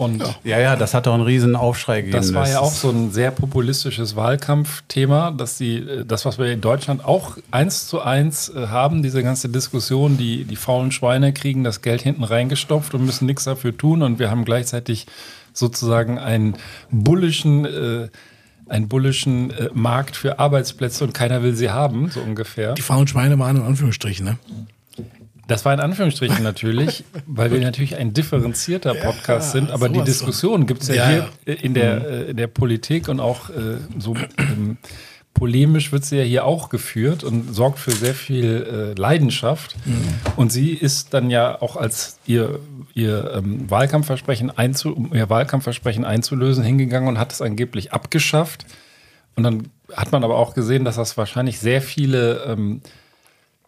Und Ja, ja, das hat doch einen riesen Aufschrei gegeben. das war ja auch so ein sehr populistisches Wahlkampfthema, dass die, äh, das, was wir in Deutschland auch eins zu eins äh, haben, diese ganze Diskussion, die, die faulen Schweine kriegen das Geld hinten reingestopft und müssen nichts dafür tun und wir haben gleichzeitig sozusagen einen bullischen, äh, einen bullischen äh, Markt für Arbeitsplätze und keiner will sie haben, so ungefähr. Die faulen Schweine waren in Anführungsstrichen, ne? Das war in Anführungsstrichen natürlich, weil wir natürlich ein differenzierter Podcast sind, aber die Diskussion gibt es ja, Ja, hier äh, in der, äh, in der Politik und auch äh, so ähm, polemisch wird sie ja hier auch geführt und sorgt für sehr viel äh, Leidenschaft. Und sie ist dann ja auch als ihr, ihr ähm, Wahlkampfversprechen einzu, um ihr Wahlkampfversprechen einzulösen hingegangen und hat es angeblich abgeschafft. Und dann hat man aber auch gesehen, dass das wahrscheinlich sehr viele ähm,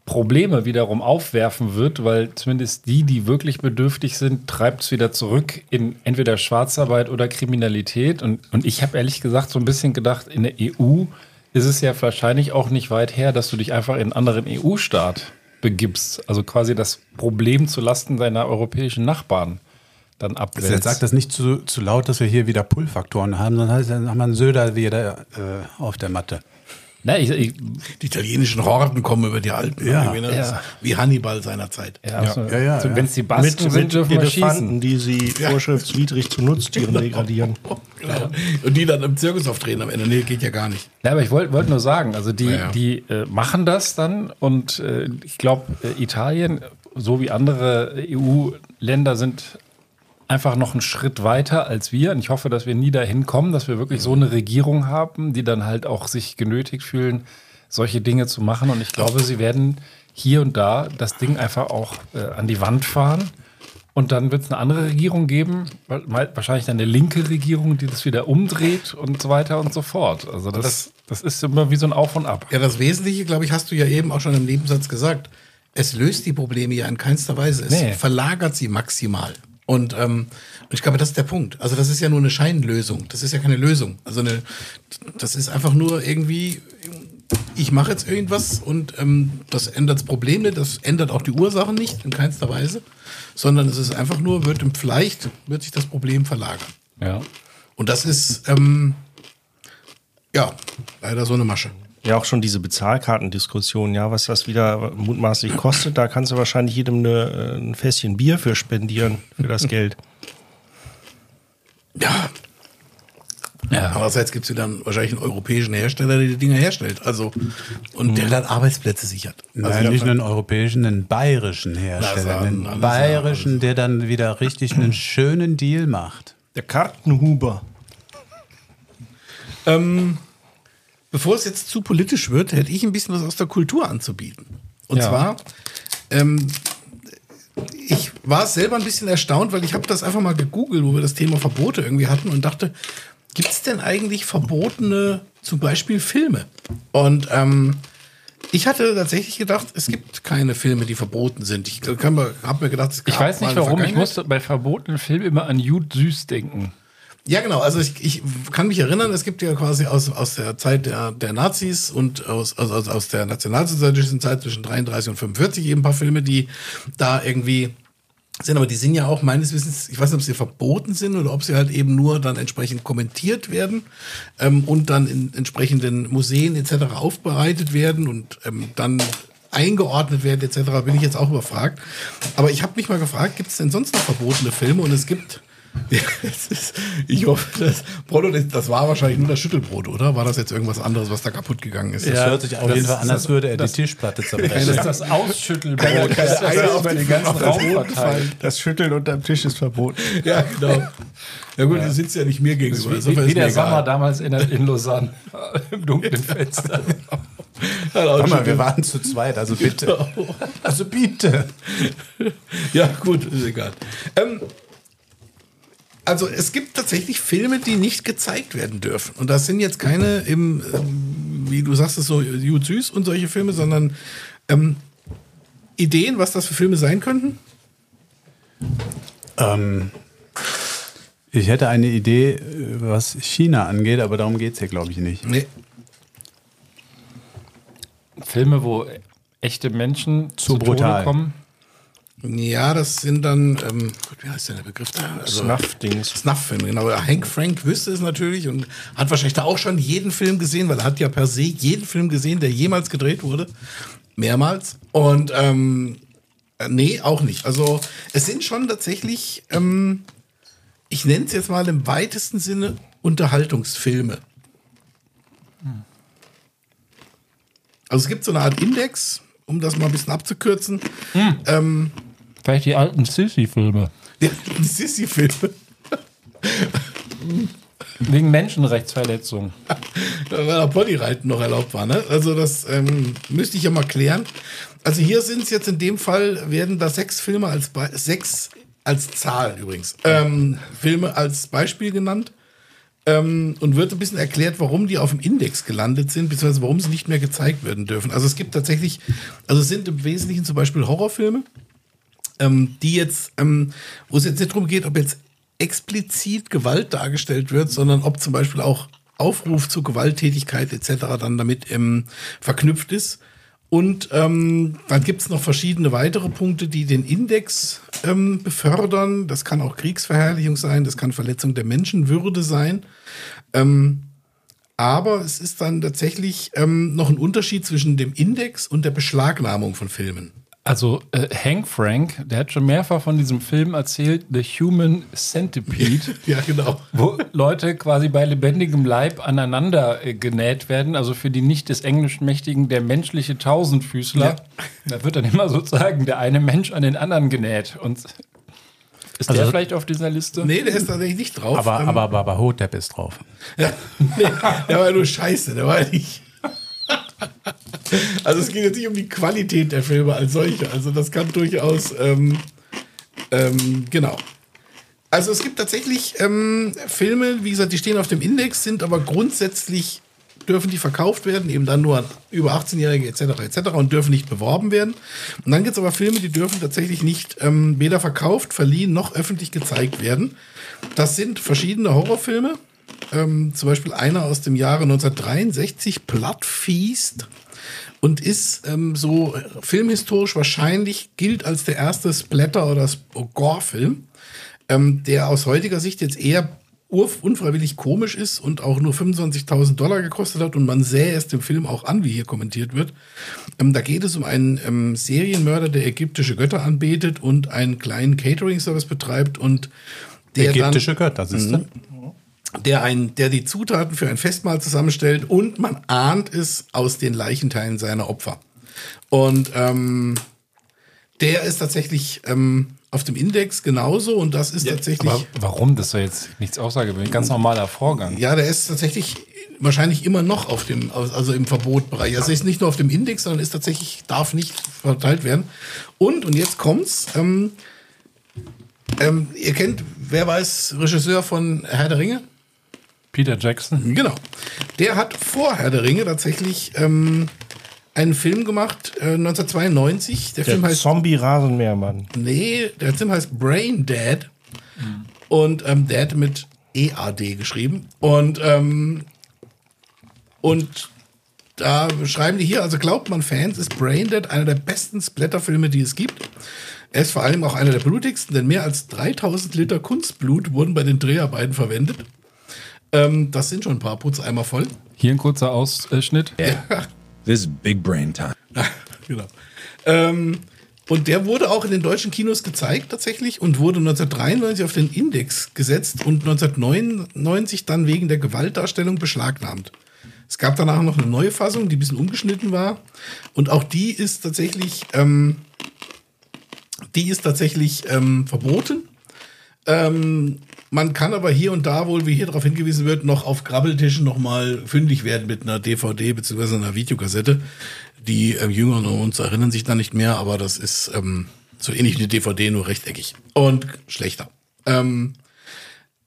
Probleme wiederum aufwerfen wird, weil zumindest die, die wirklich bedürftig sind, treibt es wieder zurück in entweder Schwarzarbeit oder Kriminalität. Und, und ich habe ehrlich gesagt so ein bisschen gedacht, in der EU ist es ja wahrscheinlich auch nicht weit her, dass du dich einfach in einen anderen EU-Staat begibst. Also quasi das Problem zu Lasten deiner europäischen Nachbarn dann abwälzt. Jetzt sagt das nicht zu, zu laut, dass wir hier wieder Pull-Faktoren haben, sondern heißt, dann haben wir einen Söder wieder äh, auf der Matte. Na, ich, ich, Die italienischen Horden kommen über die Alpen. Ja. ne? Das Ja. Wie Hannibal seinerzeit. ja, also, ja, ja, ja. Wenn es die Mit, Basken sind, mit dürfen wir Elefanten, schießen. die sie vorschriftswidrig zu Nutztieren degradieren. Genau. Und die dann im Zirkus auftreten am Ende. Nee, geht ja gar nicht. Ja, aber ich wollte wollt nur sagen, also die, Ja, ja. die äh, machen das dann und äh, ich glaube, äh, Italien, so wie andere EU-Länder, sind einfach noch einen Schritt weiter als wir. Und ich hoffe, dass wir nie dahin kommen, dass wir wirklich so eine Regierung haben, die dann halt auch sich genötigt fühlen, solche Dinge zu machen. Und ich glaube, sie werden hier und da das Ding einfach auch äh, an die Wand fahren. Und dann wird es eine andere Regierung geben, wa- wahrscheinlich dann eine linke Regierung, die das wieder umdreht und so weiter und so fort. Also das, das ist immer wie so ein Auf und Ab. Ja, das Wesentliche, glaube ich, hast du ja eben auch schon im Nebensatz gesagt. Es löst die Probleme ja in keinster Weise. Es Nee. verlagert sie maximal. Und ähm, ich glaube, das ist der Punkt. Also das ist ja nur eine Scheinlösung. Das ist ja keine Lösung. Also eine, das ist einfach nur irgendwie, ich mache jetzt irgendwas und ähm, das ändert das Problem nicht, das ändert auch die Ursachen nicht in keinster Weise, sondern es ist einfach nur, wird im vielleicht wird sich das Problem verlagern. Ja. Und das ist ähm, ja leider so eine Masche. Ja, auch schon diese Bezahlkartendiskussion, ja, was das wieder mutmaßlich kostet, da kannst du wahrscheinlich jedem eine, äh, ein Fässchen Bier für spendieren, für das Geld. Ja, Ja. Andererseits gibt es wieder einen, wahrscheinlich einen europäischen Hersteller, der die Dinger herstellt. Also, und der dann Arbeitsplätze sichert. Also, Nein, nicht nur einen europäischen, einen bayerischen Hersteller. Einen bayerischen, der dann wieder richtig einen schönen Deal macht. Der Kartenhuber. Ähm, bevor es jetzt zu politisch wird, hätte ich ein bisschen was aus der Kultur anzubieten. Und Ja. zwar, ähm, ich war selber ein bisschen erstaunt, weil ich habe das einfach mal gegoogelt, wo wir das Thema Verbote irgendwie hatten und dachte, gibt es denn eigentlich verbotene, zum Beispiel Filme? Und ähm, ich hatte tatsächlich gedacht, es gibt keine Filme, die verboten sind. Ich habe mir gedacht, es Ich gab weiß mal nicht warum, ich musste bei verbotenen Filmen immer an Jud Süß denken. Ja, genau. Also ich, ich kann mich erinnern, es gibt ja quasi aus, aus der Zeit der, der Nazis und aus, aus, aus- der nationalsozialistischen Zeit zwischen 33 und 45 eben ein paar Filme, die da irgendwie sind, aber die sind ja auch meines Wissens, ich weiß nicht, ob sie verboten sind oder ob sie halt eben nur dann entsprechend kommentiert werden ähm, und dann in entsprechenden Museen etc. aufbereitet werden und ähm, dann eingeordnet werden etc. bin ich jetzt auch überfragt. Aber ich habe mich mal gefragt, gibt es denn sonst noch verbotene Filme? Und es gibt ja, ist, ich hoffe, das Brot, das, das war wahrscheinlich nur das Schüttelbrot, oder? War das jetzt irgendwas anderes, was da kaputt gegangen ist? Das Ja, hört sich auf das jeden Fall an, als das- würde er das- die Tischplatte Das zerbrechen. ist das Ausschüttelbrot. Das das auf über den ganzen Raum verteilt. Das Schütteln unterm Tisch ist verboten. Ja, genau. Ja gut, du sitzt ja nicht mir gegenüber. Wie, wie, wie der egal. Sommer damals in, in Lausanne im dunklen Fenster. Sag mal, wir waren zu zweit, also bitte. Also bitte. Ja, gut, ist egal. Ähm, also es gibt tatsächlich Filme, die nicht gezeigt werden dürfen. Und das sind jetzt keine im, ähm, wie du sagst, es so Jud Süß und solche Filme, sondern ähm, Ideen, was das für Filme sein könnten? Ähm, ich hätte eine Idee, äh, was China angeht, aber darum geht es hier, glaube ich, nicht. Nee. Filme, wo echte Menschen Zu zu, brutal. Tode kommen. Ja, das sind dann, ähm, Gott, wie heißt denn der Begriff da? Also, Snuff-Dings. Snuff-Filme, genau. Hank Frank wüsste es natürlich und hat wahrscheinlich da auch schon jeden Film gesehen, weil er hat ja per se jeden Film gesehen, der jemals gedreht wurde. Mehrmals. Und ähm, äh, nee, auch nicht. Also es sind schon tatsächlich, ähm, ich nenne es jetzt mal im weitesten Sinne Unterhaltungsfilme. Also es gibt so eine Art Index, um das mal ein bisschen abzukürzen. Ähm, Vielleicht die alten Sissy-Filme. ja, die Sissy-Filme. Wegen Menschenrechtsverletzungen. weil da Bodyreiten noch erlaubt war. Ne? Also das ähm, müsste ich ja mal klären. Also hier sind es jetzt in dem Fall, werden da sechs Filme als Be sechs als Zahl übrigens, ähm, Filme als Beispiel genannt. Ähm, und wird ein bisschen erklärt, warum die auf dem Index gelandet sind, beziehungsweise warum sie nicht mehr gezeigt werden dürfen. Also es gibt tatsächlich, also es sind im Wesentlichen zum Beispiel Horrorfilme, ähm, die jetzt, ähm, wo es jetzt nicht darum geht, ob jetzt explizit Gewalt dargestellt wird, sondern ob zum Beispiel auch Aufruf zu Gewalttätigkeit etc. dann damit ähm, verknüpft ist. Und ähm, dann gibt es noch verschiedene weitere Punkte, die den Index ähm, befördern. Das kann auch Kriegsverherrlichung sein, das kann Verletzung der Menschenwürde sein. Ähm, aber es ist dann tatsächlich ähm, noch ein Unterschied zwischen dem Index und der Beschlagnahmung von Filmen. Also äh, Hank Frank, der hat schon mehrfach von diesem Film erzählt, The Human Centipede, Ja, genau. wo Leute quasi bei lebendigem Leib aneinander äh, genäht werden. Also für die nicht des Englischen mächtigen, der menschliche Tausendfüßler. Da wird dann immer sozusagen der eine Mensch an den anderen genäht. Und ist der Also- vielleicht auf dieser Liste? Nee, der ist tatsächlich nicht drauf. Aber, Ähm, aber, aber, aber Hotep ist drauf. Ja, nee, der war nur scheiße, der war nicht. Also es geht jetzt nicht um die Qualität der Filme als solche. Also das kann durchaus, ähm, ähm, genau. Also es gibt tatsächlich ähm, Filme, wie gesagt, die stehen auf dem Index, sind aber grundsätzlich dürfen die verkauft werden, eben dann nur an über 18-Jährige etc. etc. und dürfen nicht beworben werden. Und dann gibt es aber Filme, die dürfen tatsächlich nicht ähm, weder verkauft, verliehen noch öffentlich gezeigt werden. Das sind verschiedene Horrorfilme. Ähm, zum Beispiel einer aus dem Jahre 1963, Blood Feast. Und ist ähm, so filmhistorisch wahrscheinlich gilt als der erste Splatter- oder Gore-Film, ähm, der aus heutiger Sicht jetzt eher unfreiwillig komisch ist und auch nur 25.000 Dollar gekostet hat und man sähe es dem Film auch an, wie hier kommentiert wird. Ähm, da geht es um einen ähm, Serienmörder, der ägyptische Götter anbetet und einen kleinen Catering-Service betreibt und der Ägyptische dann, Götter, siehst du? Der, ein, der die Zutaten für ein Festmahl zusammenstellt und man ahnt es aus den Leichenteilen seiner Opfer. Und ähm, der ist tatsächlich ähm, auf dem Index genauso und das ist tatsächlich. Aber warum? Das ist ja jetzt nichts Aussage, ein ganz normaler Vorgang. Ja, der ist tatsächlich wahrscheinlich immer noch auf dem, also im Verbotbereich. Also ist nicht nur auf dem Index, sondern ist tatsächlich, darf nicht verteilt werden. Und, und jetzt kommt's, ähm, ähm, ihr kennt, wer weiß, Regisseur von Herr der Ringe? Peter Jackson. Genau. Der hat vor Herr der Ringe tatsächlich ähm, einen Film gemacht, äh, 1992. Der, Der Film heißt Zombie-Rasenmähermann. Nee, der Film heißt Brain Dead. Und ähm, Dead mit EAD geschrieben. Und, ähm, und da schreiben die hier, also glaubt man Fans, ist Brain Dead einer der besten Splatterfilme, die es gibt. Er ist vor allem auch einer der blutigsten, denn mehr als 3000 Liter Kunstblut wurden bei den Dreharbeiten verwendet. Ähm, das sind schon ein paar Putzeimer voll. Hier ein kurzer Ausschnitt. This is big brain time. genau. Ähm, und der wurde auch in den deutschen Kinos gezeigt tatsächlich und wurde 1993 auf den Index gesetzt und 1999 dann wegen der Gewaltdarstellung beschlagnahmt. Es gab danach noch eine neue Fassung, die ein bisschen umgeschnitten war. Und auch die ist tatsächlich, ähm, die ist tatsächlich ähm, verboten. Ähm, man kann aber hier und da wohl, wie hier darauf hingewiesen wird, noch auf Grabbeltischen noch mal fündig werden mit einer DVD bzw. einer Videokassette. Die äh, Jüngeren uns erinnern sich da nicht mehr, aber das ist ähm, so ähnlich wie eine DVD, nur rechteckig und schlechter. Ähm,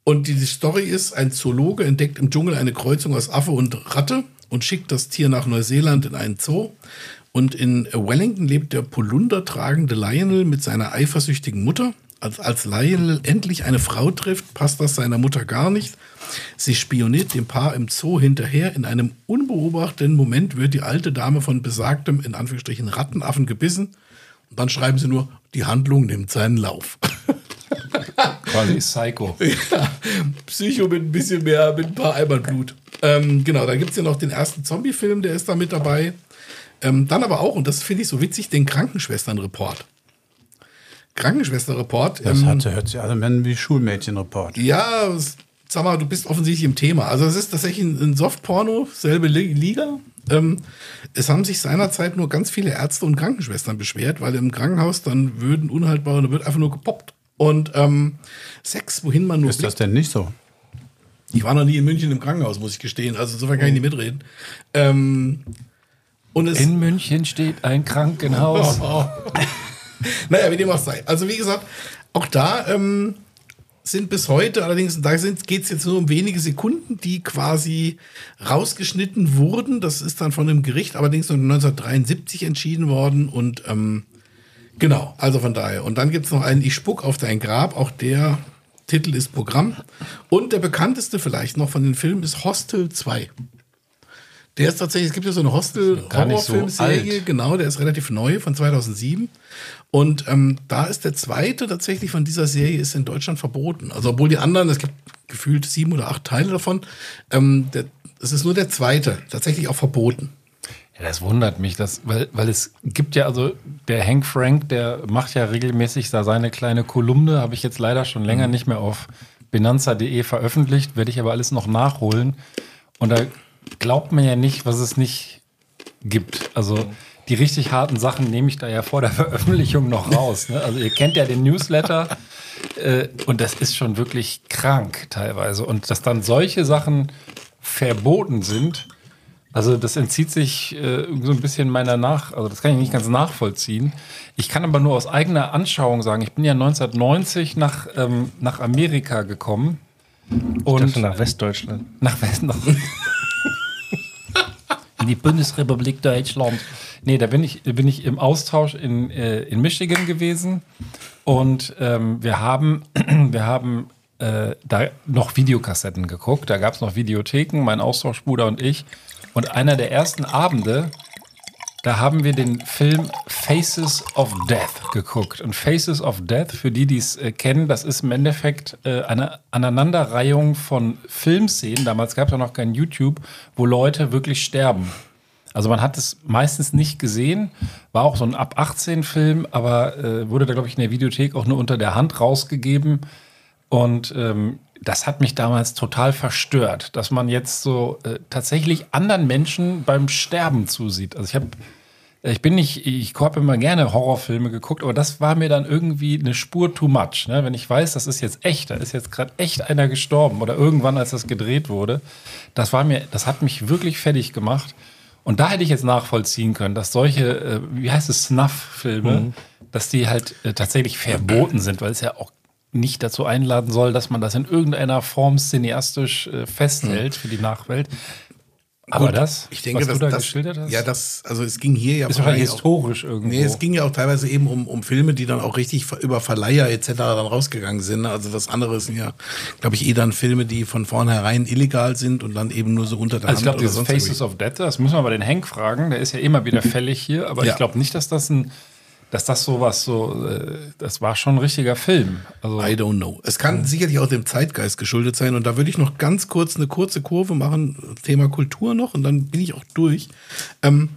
und die Story ist, ein Zoologe entdeckt im Dschungel eine Kreuzung aus Affe und Ratte und schickt das Tier nach Neuseeland in einen Zoo. Und in Wellington lebt der Polunder tragende Lionel mit seiner eifersüchtigen Mutter. Als, als Lionel endlich eine Frau trifft, passt das seiner Mutter gar nicht. Sie spioniert dem Paar im Zoo hinterher. In einem unbeobachteten Moment wird die alte Dame von besagtem, in Anführungsstrichen, Rattenaffen gebissen. Und dann schreiben sie nur, die Handlung nimmt seinen Lauf. Quasi Psycho. Ja, Psycho mit ein bisschen mehr, mit ein paar Eimern Blut. Ähm, genau, da gibt es ja noch den ersten Zombie-Film, der ist da mit dabei. Ähm, dann aber auch, und das finde ich so witzig, den Krankenschwestern-Report. Krankenschwester-Report. Das hatte, hört sich also an wie Schulmädchen-Report. ja, sag mal, du bist offensichtlich im Thema. Also es ist tatsächlich ein, ein Softporno, selbe Li- Liga. Ähm, es haben sich seinerzeit nur ganz viele Ärzte und Krankenschwestern beschwert, weil im Krankenhaus dann würden unhaltbare, da wird einfach nur gepoppt. Und ähm, Sex, wohin man nur Ist das denn nicht so? Ich war noch nie in München im Krankenhaus, muss ich gestehen. Also insofern kann ich nicht mitreden. Ähm, und es, In München steht ein Krankenhaus. naja, wie dem auch sei. Also wie gesagt, auch da ähm, sind bis heute, allerdings, da geht es jetzt nur um wenige Sekunden, die quasi rausgeschnitten wurden. Das ist dann von einem Gericht allerdings nur 1973 entschieden worden. Und ähm, genau, also von daher. Und dann gibt es noch einen Ich spuck auf dein Grab. Auch der Titel ist Programm. Und der bekannteste vielleicht noch von den Filmen ist Hostel 2. Der ist tatsächlich, es gibt ja so eine so Hostel-Horrorfilmserie, alt. genau, der ist relativ neu, von 2007. Und ähm, da ist der zweite tatsächlich von dieser Serie ist in Deutschland verboten. Also obwohl die anderen, es gibt gefühlt sieben oder acht Teile davon, ähm, der, es ist nur der zweite, tatsächlich auch verboten. Ja, das wundert mich, dass, weil, weil es gibt ja, also der Hank Frank, der macht ja regelmäßig da seine kleine Kolumne, habe ich jetzt leider schon länger nicht mehr auf benanza.de veröffentlicht, werde ich aber alles noch nachholen. Und da glaubt man ja nicht, was es nicht gibt. Also die richtig harten Sachen nehme ich da ja vor der Veröffentlichung noch raus. Ne? Also ihr kennt ja den Newsletter äh, und das ist schon wirklich krank teilweise. Und dass dann solche Sachen verboten sind, also das entzieht sich äh, so ein bisschen meiner Nach, also das kann ich nicht ganz nachvollziehen. Ich kann aber nur aus eigener Anschauung sagen, ich bin ja 1990 nach, ähm, nach Amerika gekommen. Und nach Westdeutschland. nach Westen. In die Bundesrepublik Deutschland. Nee, da bin ich, bin ich im Austausch in, äh, in Michigan gewesen. Und ähm, wir haben, wir haben äh, da noch Videokassetten geguckt. Da gab es noch Videotheken, mein Austauschbruder und ich. Und einer der ersten Abende, da haben wir den Film Faces of Death geguckt. Und Faces of Death, für die, die es äh, kennen, das ist im Endeffekt äh, eine Aneinanderreihung von Filmszenen. Damals gab es ja noch kein YouTube, wo Leute wirklich sterben. Also man hat es meistens nicht gesehen, war auch so ein ab 18 Film, aber äh, wurde da glaube ich in der Videothek auch nur unter der Hand rausgegeben. Und ähm, das hat mich damals total verstört, dass man jetzt so äh, tatsächlich anderen Menschen beim Sterben zusieht. Also ich habe ich bin nicht, ich habe immer gerne Horrorfilme geguckt, aber das war mir dann irgendwie eine Spur too much. Ne? Wenn ich weiß, das ist jetzt echt, da ist jetzt gerade echt einer gestorben oder irgendwann, als das gedreht wurde, das war mir, das hat mich wirklich fertig gemacht. Und da hätte ich jetzt nachvollziehen können, dass solche, äh, wie heißt es, Snuff-Filme, dass die halt äh, tatsächlich verboten sind, weil es ja auch nicht dazu einladen soll, dass man das in irgendeiner Form cineastisch äh, festhält für die Nachwelt. Aber Gut, das, ich denke, was dass, du da das, geschildert hast, Ja, das, also es ging hier ja ist wahrscheinlich allem auch- historisch irgendwo. Nee, es ging ja auch teilweise eben um, um Filme, die dann auch richtig über Verleiher etc. dann rausgegangen sind. Also das andere sind ja, glaube ich, eh dann Filme, die von vornherein illegal sind und dann eben nur so unter der Also ich glaube, Hand dieses Faces irgendwie. of Death, das müssen wir mal den Henk fragen, der ist ja immer wieder fällig hier, aber Ja. ich glaube nicht, dass das ein, dass das sowas so, äh, das war schon ein richtiger Film. Also I don't know. Es kann sicherlich auch dem Zeitgeist geschuldet sein. Und da würde ich noch ganz kurz eine kurze Kurve machen, Thema Kultur noch, und dann bin ich auch durch. Ähm,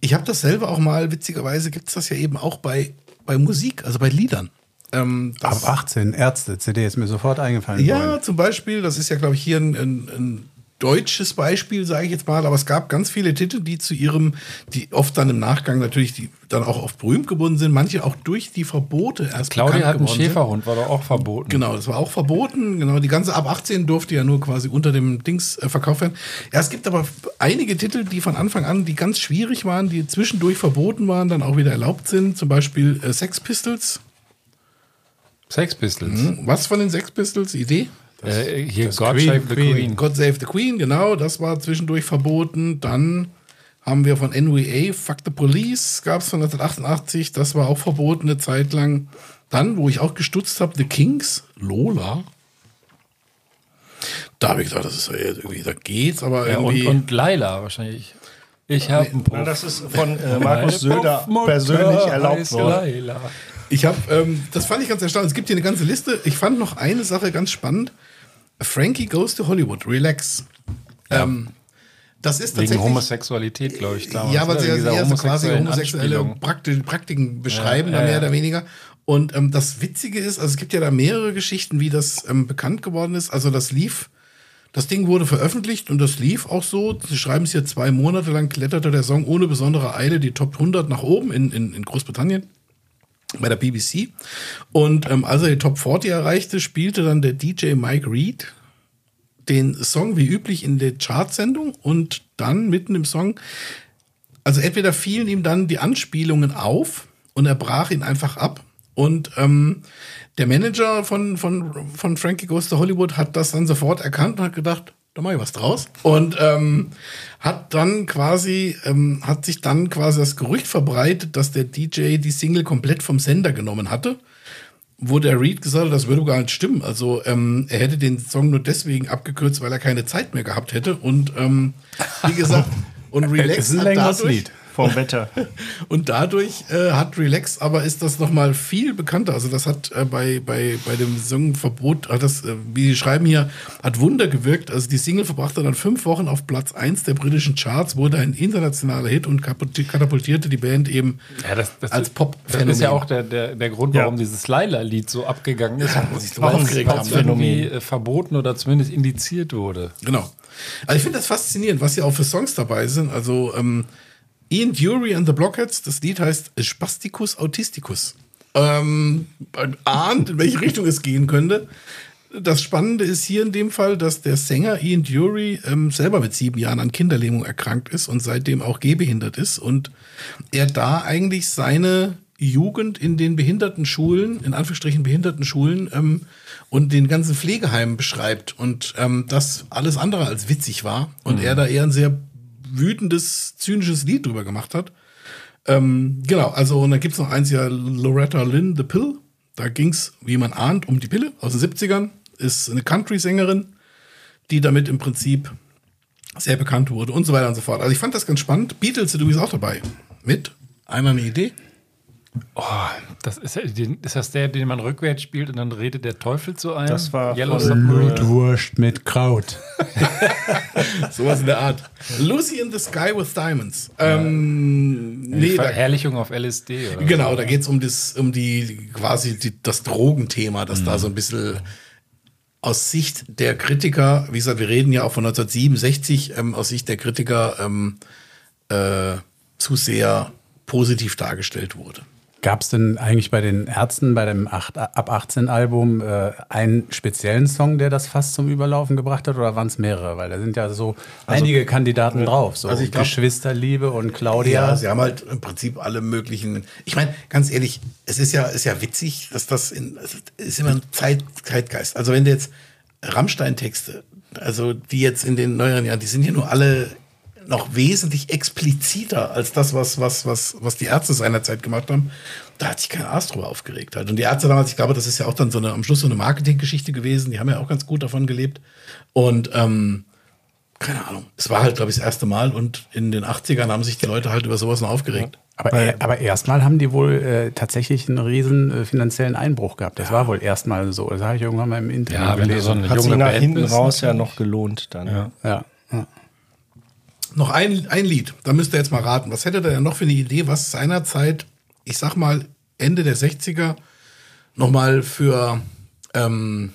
ich habe das selber auch mal, witzigerweise gibt es das ja eben auch bei, bei Musik, also bei Liedern. Ähm, Ab 18, Ärzte, CD ist mir sofort eingefallen. Ja, vorhin. zum Beispiel, das ist ja, glaube ich, hier ein, ein, ein deutsches Beispiel, sage ich jetzt mal, aber es gab ganz viele Titel, die zu ihrem, die oft dann im Nachgang natürlich die dann auch oft berühmt geworden sind, manche auch durch die Verbote erst Claudia hat einen sind. Schäferhund, war doch auch verboten. Genau, das war auch verboten. Genau, die ganze ab 18 durfte ja nur quasi unter dem Dings äh, verkauft werden. Ja, es gibt aber einige Titel, die von Anfang an, die ganz schwierig waren, die zwischendurch verboten waren, dann auch wieder erlaubt sind. Zum Beispiel äh, Sex Pistols. Sex Pistols. Hm, Was von den Sex Pistols? Idee? Äh, hier das God Queen, Save the Queen. Queen. God Save the Queen, genau, das war zwischendurch verboten. Dann haben wir von NWA Fuck the Police, gab es von 1988, das war auch verboten eine Zeit lang. Dann, wo ich auch gestutzt habe, The Kings, Lola. Da habe ich gedacht, das ist irgendwie, da geht's, aber Ja, und, irgendwie. und Laila wahrscheinlich. Ich habe einen Na, das ist von äh, Markus Söder persönlich erlaubt worden. Laila. Ich habe, ähm, das fand ich ganz erstaunlich. Es gibt hier eine ganze Liste. Ich fand noch eine Sache ganz spannend. Frankie Goes to Hollywood, relax. Ähm, das ist Wegen tatsächlich. Homosexualität, glaube ich, damals. Ja, weil ne? sie Wegen ja dieser eher so quasi homosexuelle. Prakti Praktiken beschreiben, Ja, ja, mehr ja. oder weniger. Und ähm, das Witzige ist, also es gibt ja da mehrere Geschichten, wie das ähm, bekannt geworden ist. Also das lief, das Ding wurde veröffentlicht und das lief auch so. Sie schreiben es hier zwei Monate lang, kletterte der Song ohne besondere Eile die Top 100 nach oben in, in, in Großbritannien bei der BBC. Und ähm, als er die Top 40 erreichte, spielte dann der DJ Mike Reed den Song wie üblich in der Chartsendung und dann mitten im Song, also entweder fielen ihm dann die Anspielungen auf und er brach ihn einfach ab. Und ähm, der Manager von, von, von Frankie Goes to Hollywood hat das dann sofort erkannt und hat gedacht, da mach ich was draus. Und ähm, hat dann quasi, ähm, hat sich dann quasi das Gerücht verbreitet, dass der DJ die Single komplett vom Sender genommen hatte wo der Reed gesagt hat, das würde gar nicht stimmen. Also ähm, er hätte den Song nur deswegen abgekürzt, weil er keine Zeit mehr gehabt hätte. Und ähm, wie gesagt, und Relax ist ein hat längeres dadurch, Lied. Vom Wetter. und dadurch äh, hat Relax, aber ist das noch mal viel bekannter. Also das hat äh, bei, bei, bei dem Songverbot, hat das, äh, wie sie schreiben hier, hat Wunder gewirkt. Also die Single verbrachte dann fünf Wochen auf Platz 1 der britischen Charts, wurde ein internationaler Hit und katapultierte die Band eben Ja, das, das als ist- Pop-Phänomen. Das ist ja auch der, der, der Grund, Ja. warum dieses Laila-Lied so abgegangen ist. Ja, sich so weil es- irgendwie verboten oder zumindest indiziert wurde. Genau. Also ich finde das faszinierend, was hier auch für Songs dabei sind. Also ähm, Ian Dury and the Blockheads, das Lied heißt Spasticus Autisticus. Ähm, ahnt, in welche Richtung es gehen könnte. Das Spannende ist hier in dem Fall, dass der Sänger Ian Dury ähm, selber mit sieben Jahren an Kinderlähmung erkrankt ist und seitdem auch gehbehindert ist und er da eigentlich seine Jugend in den Behindertenschulen, in Anführungsstrichen Behindertenschulen ähm, und den ganzen Pflegeheimen beschreibt und ähm, das alles andere als witzig war und er da eher ein sehr wütendes, zynisches Lied drüber gemacht hat. Ähm, genau, also und dann gibt's noch eins ja, Loretta Lynn, The Pill. Da ging's, wie man ahnt, um die Pille aus den 70ern. Ist eine Country-Sängerin, die damit im Prinzip sehr bekannt wurde und so weiter und so fort. Also ich fand das ganz spannend. Beatles sind übrigens auch dabei. Mit einer eine Idee. Oh, das ist, ja- ist das der, den man rückwärts spielt und dann redet der Teufel zu einem? Das war Yellow. Blutwurst mit Kraut. Sowas in der Art. Lucy in the Sky with Diamonds. Ähm, Die nee, da, Verherrlichung auf LSD, oder? genau, da geht's um das, um die quasi die, das Drogenthema, das da so ein bisschen aus Sicht der Kritiker, wie gesagt, wir reden ja auch von 1967, ähm, aus Sicht der Kritiker ähm, äh, zu sehr positiv dargestellt wurde. Gab es denn eigentlich bei den Ärzten, bei dem 8, Ab 18 Album, äh, einen speziellen Song, der das fast zum Überlaufen gebracht hat, oder waren es mehrere? Weil da sind ja so einige Kandidaten drauf, so also ich glaub- Geschwisterliebe und Claudia. Ja, sie haben halt im Prinzip alle möglichen. Ich meine, ganz ehrlich, es ist ja, ist ja witzig, dass das in, es ist immer ein Zeit, Zeitgeist. Also wenn du jetzt Rammstein-Texte, also die jetzt in den neueren Jahren, die sind ja nur alle noch wesentlich expliziter als das, was, was, was, was die Ärzte seinerzeit gemacht haben. Da hat sich kein Arzt drüber aufgeregt. Halt. Und die Ärzte damals, ich glaube, das ist ja auch dann so eine, am Schluss so eine Marketinggeschichte gewesen. Die haben ja auch ganz gut davon gelebt. Und ähm, keine Ahnung. Es war halt, glaube ich, das erste Mal und in den 80ern haben sich die Leute halt über sowas noch aufgeregt. Aber, er- aber erstmal haben die wohl äh, tatsächlich einen riesen äh, finanziellen Einbruch gehabt. Das war wohl erstmal so. Das habe ich irgendwann mal im Interview Ja, wenn du so gelesen. eine Hat sich nach Band hinten raus ja natürlich. noch gelohnt dann. Ja. ja, Noch ein, ein Lied, da müsst ihr jetzt mal raten. Was hättet ihr denn noch für eine Idee, was seinerzeit, ich sag mal, Ende der 60er nochmal für ähm,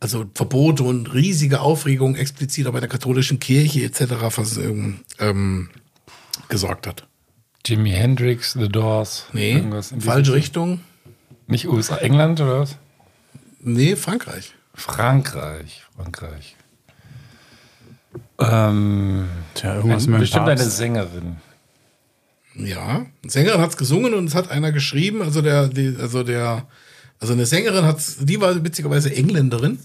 also Verbote und riesige Aufregung explizit auch bei der katholischen Kirche etc. vers- ähm, ähm, gesorgt hat? Jimi Hendrix, The Doors. Nee, irgendwas in die falsche Richtung. Richtung. Nicht USA, England oder was? Nee, Frankreich. Frankreich. Frankreich. Ähm, Tja, irgendwas mit dem bestimmt eine Papst. Sängerin. Ja, eine Sängerin hat es gesungen und es hat einer geschrieben, also der, die, also der, also eine Sängerin hat die war witzigerweise Engländerin.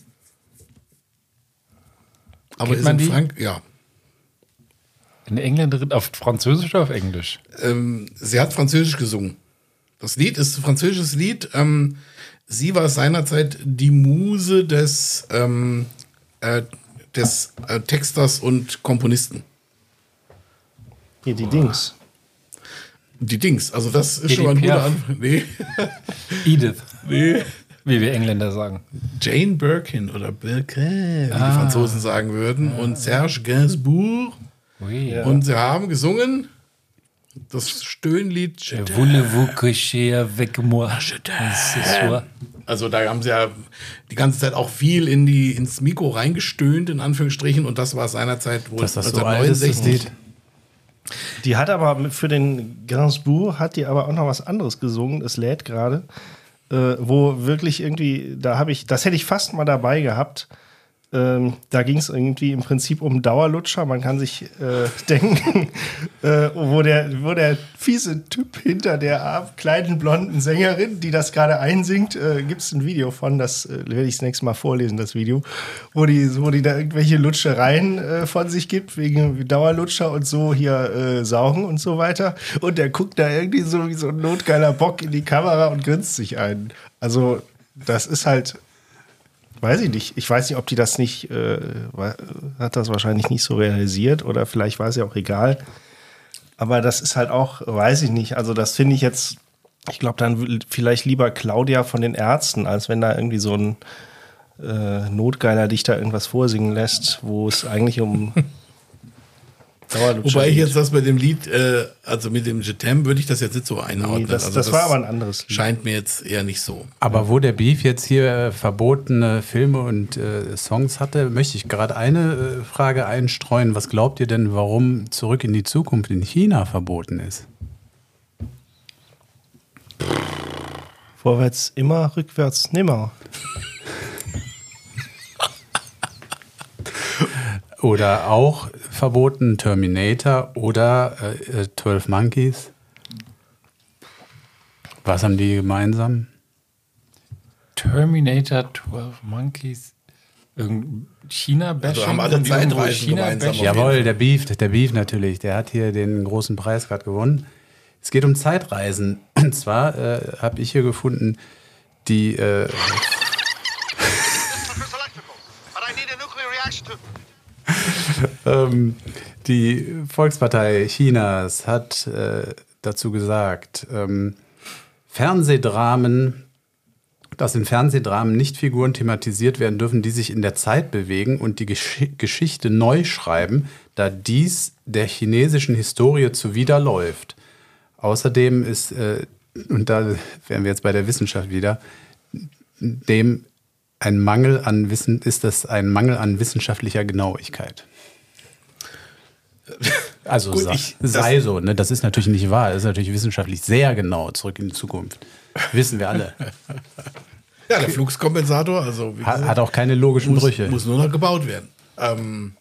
Aber Kennt ist man in? Frank, ja. Eine Engländerin auf Französisch oder auf Englisch? Ähm, sie hat Französisch gesungen. Das Lied ist ein französisches Lied. Ähm, sie war seinerzeit die Muse des, ähm, äh, des äh, Texters und Komponisten. Hier die Dings. Die Dings, also das ist Edith schon mal ein guter. Anfang. Nee. Edith, nee. wie wir Engländer sagen. Jane Birkin oder Birkin, wie Ah. die Franzosen sagen würden, und Serge Gainsbourg. Oui. Und sie haben gesungen das Stöhnlied. Also da haben sie ja die ganze Zeit auch viel in die, ins Mikro reingestöhnt, in Anführungsstrichen, und das war seinerzeit wohl Dass das so alt ist, das Lied. Die hat aber für den Gainsbourg hat die aber auch noch was anderes gesungen. Es lädt gerade, äh, wo wirklich irgendwie, da habe ich, das hätte ich fast mal dabei gehabt. Ähm, da ging es irgendwie im Prinzip um Dauerlutscher. Man kann sich äh, denken, äh, wo, der, wo der fiese Typ hinter der kleinen blonden Sängerin, die das gerade einsingt, äh, gibt es ein Video von, das äh, werde ich das nächste Mal vorlesen, das Video, wo die, wo die da irgendwelche Lutschereien äh, von sich gibt, wegen Dauerlutscher und so hier äh, saugen und so weiter. Und der guckt da irgendwie so wie so ein notgeiler Bock in die Kamera und grinst sich ein. Also, das ist halt Weiß ich nicht. Ich weiß nicht, ob die das nicht, äh, hat das wahrscheinlich nicht so realisiert oder vielleicht war es ja auch egal. Aber das ist halt auch, weiß ich nicht. Also das finde ich jetzt, ich glaube dann vielleicht lieber Claudia von den Ärzten, als wenn da irgendwie so ein äh, Notgeiler dich da irgendwas vorsingen lässt, wo es eigentlich um Wobei ich jetzt das bei dem Lied, äh, also mit dem Je t'aime, würde ich das jetzt nicht so einordnen. Nee, das, also das war aber ein anderes Lied. Scheint mir jetzt eher nicht so. Aber wo der Beef jetzt hier äh, verbotene Filme und äh, Songs hatte, möchte ich gerade eine äh, Frage einstreuen. Was glaubt ihr denn, warum Zurück in die Zukunft in China verboten ist? Vorwärts immer, rückwärts nimmer. Oder auch verboten Terminator oder äh, äh, 12 Monkeys? Was haben die gemeinsam? Terminator 12 Monkeys. China-Bashing? Also haben alle Zeitreisen gemeinsam. Jawohl, der Beef, der Beef natürlich. Der hat hier den großen Preis gerade gewonnen. Es geht um Zeitreisen. Und zwar äh, habe ich hier gefunden, die äh, Ähm, die Volkspartei Chinas hat äh, dazu gesagt, ähm, Fernsehdramen, dass in Fernsehdramen nicht Figuren thematisiert werden dürfen, die sich in der Zeit bewegen und die Gesch Geschichte neu schreiben, da dies der chinesischen Historie zuwiderläuft. Außerdem ist, äh, und da wären wir jetzt bei der Wissenschaft wieder, dem ein Mangel an Wissen, ist das ein Mangel an wissenschaftlicher Genauigkeit? Also Gut, sei, ich- sei so, ne? Das ist natürlich nicht wahr. Das ist natürlich wissenschaftlich sehr genau zurück in die Zukunft. Wissen wir alle. Ja, der Fluxkompensator, also Hat, hat auch keine logischen muss, Brüche. muss nur noch gebaut werden. Ähm,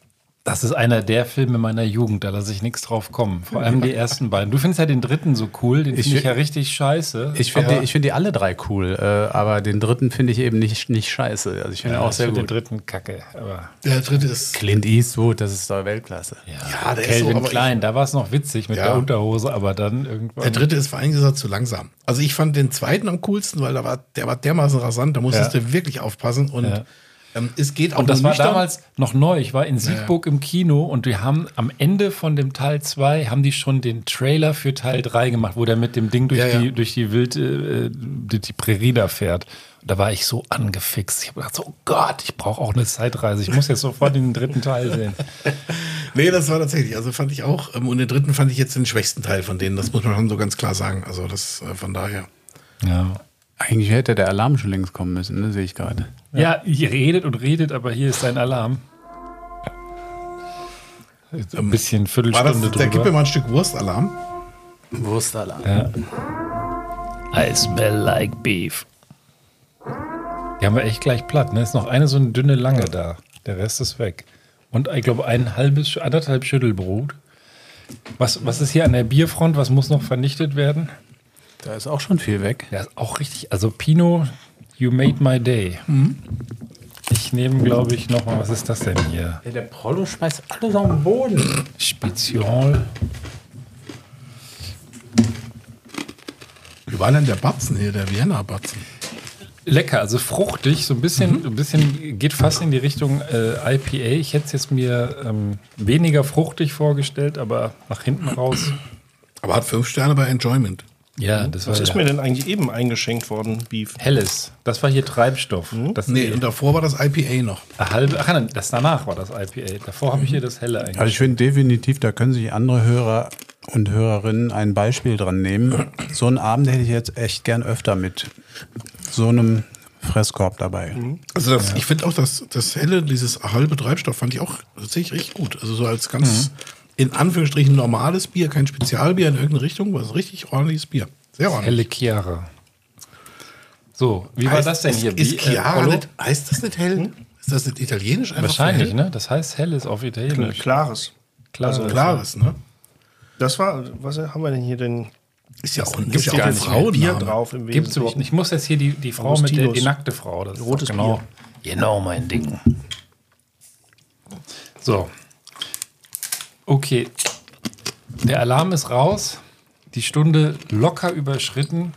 Das ist einer der Filme meiner Jugend, da lasse ich nichts drauf kommen. Vor allem die ersten beiden. Du findest ja den dritten so cool, den finde ich find- ja richtig scheiße. Ich finde die, ich find die alle drei cool, äh, aber den dritten finde ich eben nicht, nicht scheiße. Also ich finde ja, auch ich sehr find gut. den dritten kacke. Aber der dritte ist. Clint Eastwood, das ist doch Weltklasse. Ja, der ist so, Calvin aber ich- Klein, da war es noch witzig mit Ja. der Unterhose, aber dann irgendwann. Der dritte ist vor allem gesagt zu langsam. Also ich fand den zweiten am coolsten, weil da war, der war dermaßen rasant, da musstest Ja. du wirklich aufpassen. Und Ja. Ähm, es geht auch Und das war nüchtern. damals noch neu. Ich war in Siegburg im Kino und wir haben am Ende von dem Teil 2 haben die schon den Trailer für Teil 3 gemacht, wo der mit dem Ding durch Ja, ja. die durch die Wild äh, die, die Prärie da fährt. Und da war ich so angefixt. Ich habe gedacht, so, oh Gott, ich brauche auch eine Zeitreise. Ich muss jetzt sofort den dritten Teil sehen. Nee, das war tatsächlich, also fand ich auch. ähm, Und den dritten fand ich jetzt den schwächsten Teil von denen. Das muss man schon so ganz klar sagen. Also das äh, von daher. Ja. Eigentlich hätte der Alarm schon längst kommen müssen, ne? sehe ich gerade. Ja, ihr redet und redet, aber hier ist dein Alarm. Jetzt Ein bisschen War Viertelstunde das, der gibt mir drüber. mal ein Stück Wurstalarm. Wurstalarm. Ja. I smell like beef. Die haben wir echt gleich platt. Ne? Ist noch eine so eine dünne Lange da. Der Rest ist weg. Und ich glaube ein halbes, anderthalb Schüttelbrot. Was, was ist hier an der Bierfront? Was muss noch vernichtet werden? Da ist auch schon viel weg. Ja, ist auch richtig. Also Pinot, you made my day. Ich nehme, glaube ich, noch mal. Was ist das denn hier? der Prollo schmeißt alles auf den Boden. Spezial. Wie war denn der Batzen hier, der Vienna Batzen? Lecker, also fruchtig, so ein bisschen, ein bisschen geht fast in die Richtung äh, IPA. Ich hätte es jetzt mir ähm, weniger fruchtig vorgestellt, aber nach hinten raus. Aber hat fünf Sterne bei Enjoyment. Ja, das war Was ist ja mir denn eigentlich eben eingeschenkt worden, Beef? helles. Das war hier Treibstoff. Das Nee, und davor war das IPA noch. eine halbe, ach nein, das danach war das IPA. Davor habe ich hier das helle eigentlich. Also ich finde definitiv, da können sich andere Hörer und Hörerinnen ein Beispiel dran nehmen. So einen Abend hätte ich jetzt echt gern öfter mit so einem Fresskorb dabei. Also das, ich finde auch, dass das helle, dieses halbe Treibstoff fand ich auch tatsächlich richtig gut. Also so als ganz in Anführungsstrichen normales Bier, kein Spezialbier in irgendeine Richtung, war es richtig ordentliches Bier. Sehr ordentlich. helle Chiara. So, wie war Heißt- das denn ist, hier? Ist Wie, äh, Chiara nicht, heißt das nicht hell? Ist das nicht italienisch einfach? Wahrscheinlich, hell? ne? Das heißt helles auf Italienisch. Klares. Klar, Also Klares, ne? Das war, was haben wir denn hier denn? Ist ja auch, Gibt's ist ja auch ein nicht Frauenname. Bier drauf im Gibt's überhaupt nicht. Ich muss jetzt hier die, die Frau mit der Augustinus. die nackte Frau. Das ist Rotes genau, genau mein Ding. So. Okay. Der Alarm ist raus. Die Stunde locker überschritten.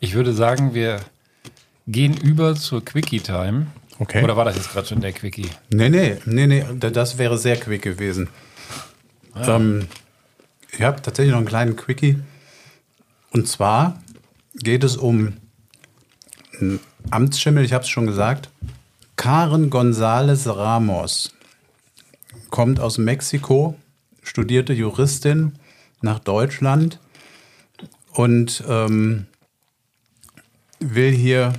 Ich würde sagen, wir gehen über zur Quickie-Time. Okay. Oder war das jetzt gerade schon der Quickie? Nee, nee, nee, nee, da- das wäre sehr quick gewesen. Ähm, ich habe tatsächlich noch einen kleinen Quickie. Und zwar geht es um einen Amtsschimmel, ich habe es schon gesagt. Karen González Ramos kommt aus Mexiko, studierte Juristin nach Deutschland und ähm, will hier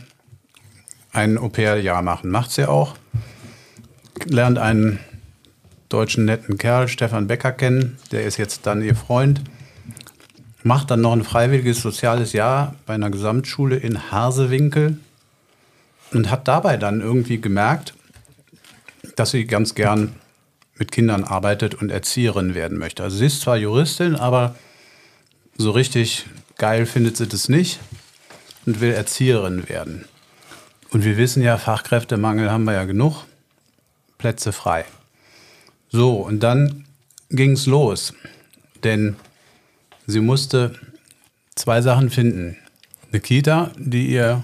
ein Au-pair-Jahr machen. Macht sie auch. Lernt einen deutschen netten Kerl, Stefan Becker, kennen. Der ist jetzt dann ihr Freund. Macht dann noch ein freiwilliges soziales Jahr bei einer Gesamtschule in Harsewinkel und hat dabei dann irgendwie gemerkt, dass sie ganz gern mit Kindern arbeitet und Erzieherin werden möchte. Also sie ist zwar Juristin, aber so richtig geil findet sie das nicht und will Erzieherin werden. Und wir wissen ja, Fachkräftemangel haben wir ja genug, Plätze frei. So, und dann ging es los, denn sie musste zwei Sachen finden. Eine Kita, die ihr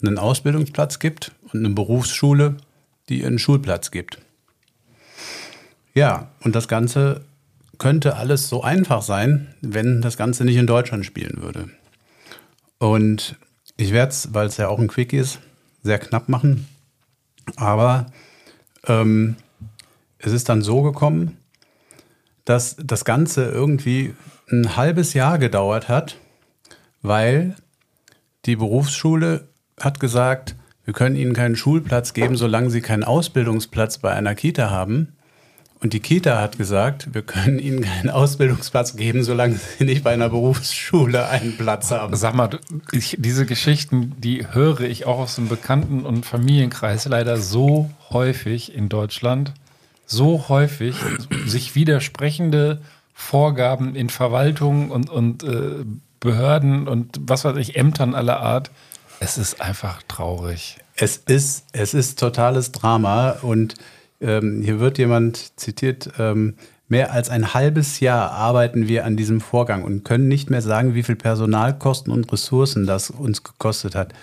einen Ausbildungsplatz gibt und eine Berufsschule, die ihr einen Schulplatz gibt. Ja, und das Ganze könnte alles so einfach sein, wenn das Ganze nicht in Deutschland spielen würde. Und ich werde es, weil es ja auch ein Quick ist, sehr knapp machen. Aber ähm, es ist dann so gekommen, dass das Ganze irgendwie ein halbes Jahr gedauert hat, weil die Berufsschule hat gesagt, wir können ihnen keinen Schulplatz geben, solange sie keinen Ausbildungsplatz bei einer Kita haben. Und die Kita hat gesagt, wir können ihnen keinen Ausbildungsplatz geben, solange sie nicht bei einer Berufsschule einen Platz haben. Sag mal, ich, diese Geschichten, die höre ich auch aus dem Bekannten- und Familienkreis leider so häufig in Deutschland. So häufig sich widersprechende Vorgaben in Verwaltungen und, und äh, Behörden und was weiß ich, Ämtern aller Art. Es ist einfach traurig. Es ist, es ist totales Drama und ähm, hier wird jemand zitiert, ähm, mehr als ein halbes Jahr arbeiten wir an diesem Vorgang und können nicht mehr sagen, wie viel Personalkosten und Ressourcen das uns gekostet hat.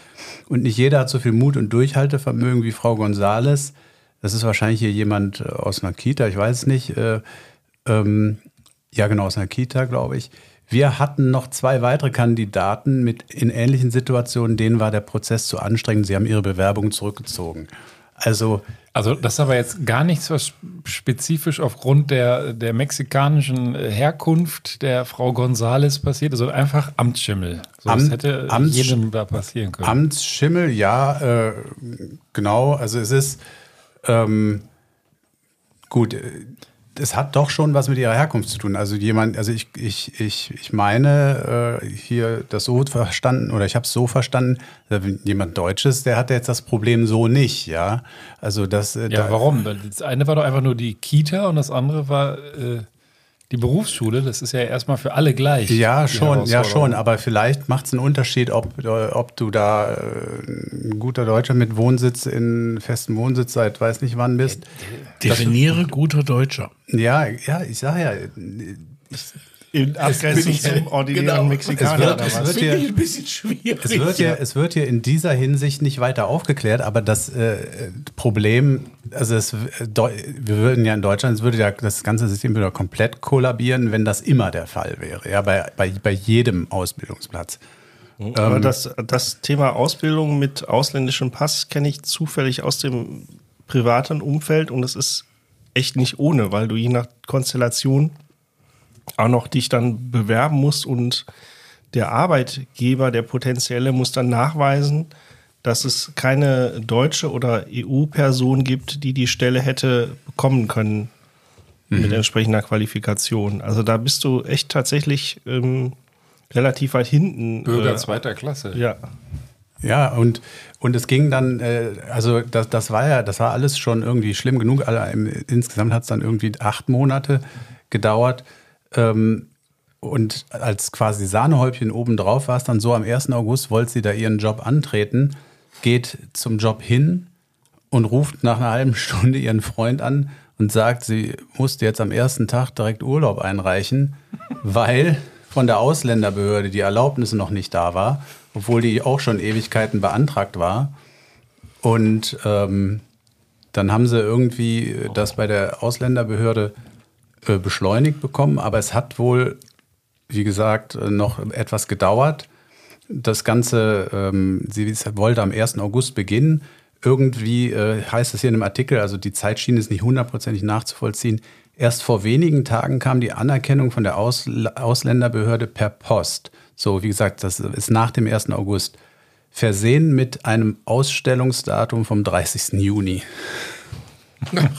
Und nicht jeder hat so viel Mut und Durchhaltevermögen wie Frau Gonzales. Das ist wahrscheinlich hier jemand äh, aus einer Kita, ich weiß es nicht. Äh, ähm, ja, genau, aus einer Kita, glaube ich. Wir hatten noch zwei weitere Kandidaten mit in ähnlichen Situationen, denen war der Prozess zu anstrengend. Sie haben ihre Bewerbung zurückgezogen. Also, Also das ist aber jetzt gar nichts, was spezifisch aufgrund der, der mexikanischen Herkunft der Frau González passiert ist, sondern einfach Amtsschimmel. So, das Amt- hätte Amts- jedem da passieren können. Amtsschimmel, ja, äh, genau. Also es ist ähm, gut. äh, Es hat doch schon was mit ihrer Herkunft zu tun. Also jemand, also ich, ich, ich, ich meine äh, hier das so verstanden oder ich habe es so verstanden, jemand Deutsches, der hat jetzt das Problem so nicht, ja. Also das. äh, ja, da- warum? Das eine war doch einfach nur die Kita und das andere war äh, die Berufsschule. Das ist ja erstmal für alle gleich. Ja, schon, ja schon, aber vielleicht macht es einen Unterschied, ob, äh, ob du da äh, ein guter Deutscher mit Wohnsitz in festem Wohnsitz seit weiß nicht wann bist. Definiere guter Deutscher. Ja, ja, ich sag ja, In Abgrenzung zum ordinären genau. Mexikaner. Es wird- es wird- ich ein bisschen schwierig. es wird, hier, es wird hier in dieser Hinsicht nicht weiter aufgeklärt, aber das äh, Problem, also es, äh, wir würden ja in Deutschland, es würde ja das ganze System wieder komplett kollabieren, wenn das immer der Fall wäre, ja, bei, bei, bei jedem Ausbildungsplatz. Aber das, das Thema Ausbildung mit ausländischem Pass kenne ich zufällig aus dem privaten Umfeld und es ist echt nicht ohne, weil du je nach Konstellation auch noch dich dann bewerben musst und der Arbeitgeber, der potenzielle, muss dann nachweisen, dass es keine deutsche oder EU-Person gibt, die die Stelle hätte bekommen können mit entsprechender Qualifikation. Also da bist du echt tatsächlich ähm, relativ weit hinten. Bürger äh, zweiter Klasse. ja. Ja, und, und es ging dann, äh, also das, das war ja, das war alles schon irgendwie schlimm genug. Also insgesamt hat es dann irgendwie acht Monate gedauert. Ähm, und als quasi Sahnehäubchen obendrauf war es dann so, am 1. August wollte sie da ihren Job antreten, geht zum Job hin und ruft nach einer halben Stunde ihren Freund an und sagt, sie musste jetzt am ersten Tag direkt Urlaub einreichen, weil von der Ausländerbehörde die Erlaubnis noch nicht da war, obwohl die auch schon Ewigkeiten beantragt war. Und ähm, dann haben sie irgendwie das bei der Ausländerbehörde äh, beschleunigt bekommen, aber es hat wohl, wie gesagt, äh, noch etwas gedauert. Das Ganze, ähm, sie wollte am 1. August beginnen. Irgendwie äh, heißt es hier in einem Artikel, also die Zeitschiene ist nicht hundertprozentig nachzuvollziehen. Erst vor wenigen Tagen kam die Anerkennung von der Ausl Ausländerbehörde per Post. So, wie gesagt, das ist nach dem 1. August. Versehen mit einem Ausstellungsdatum vom 30. Juni.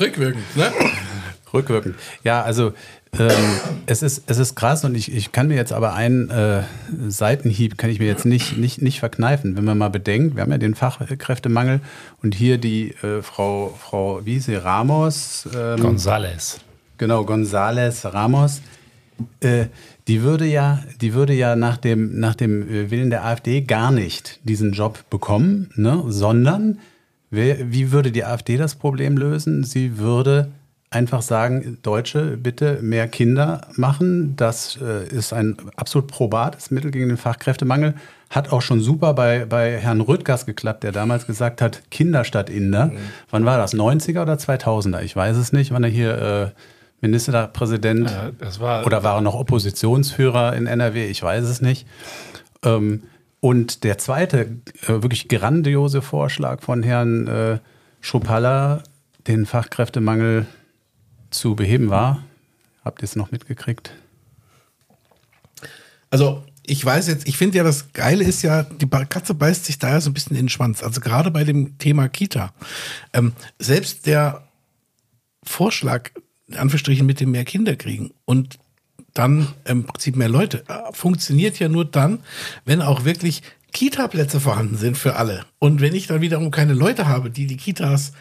Rückwirkend, ne? Rückwirkend. Ja, also ähm, es, ist, es ist krass und ich, ich kann mir jetzt aber einen äh, Seitenhieb kann ich mir jetzt nicht, nicht, nicht verkneifen. Wenn man mal bedenkt, wir haben ja den Fachkräftemangel und hier die äh, Frau, Frau, wie hieß sie, Ramos, ähm, González. genau, González Ramos, äh, die würde ja, die würde ja nach dem, nach dem äh, Willen der AfD gar nicht diesen Job bekommen, ne? sondern wer, wie würde die AfD das Problem lösen? Sie würde einfach sagen, Deutsche, bitte mehr Kinder machen. Das äh, ist ein absolut probates Mittel gegen den Fachkräftemangel. Hat auch schon super bei, bei Herrn Rüttgers geklappt, der damals gesagt hat, Kinder statt Inder. Wann war das? 90er oder 2000er? Ich weiß es nicht, wann er hier äh, Ministerpräsident Ja, das war- oder war er noch Oppositionsführer in NRW? Ich weiß es nicht. Ähm, und der zweite äh, wirklich grandiose Vorschlag von Herrn äh, Schupalla, den Fachkräftemangel zu beheben war. Habt ihr es noch mitgekriegt? Also ich weiß jetzt, ich finde ja, das Geile ist ja, die Katze beißt sich da ja so ein bisschen in den Schwanz. Also gerade bei dem Thema Kita. Ähm, selbst der Vorschlag, in Anführungsstrichen, mit dem mehr Kinder kriegen und dann im Prinzip mehr Leute, äh, funktioniert ja nur dann, wenn auch wirklich Kita-Plätze vorhanden sind für alle. Und wenn ich dann wiederum keine Leute habe, die die Kitas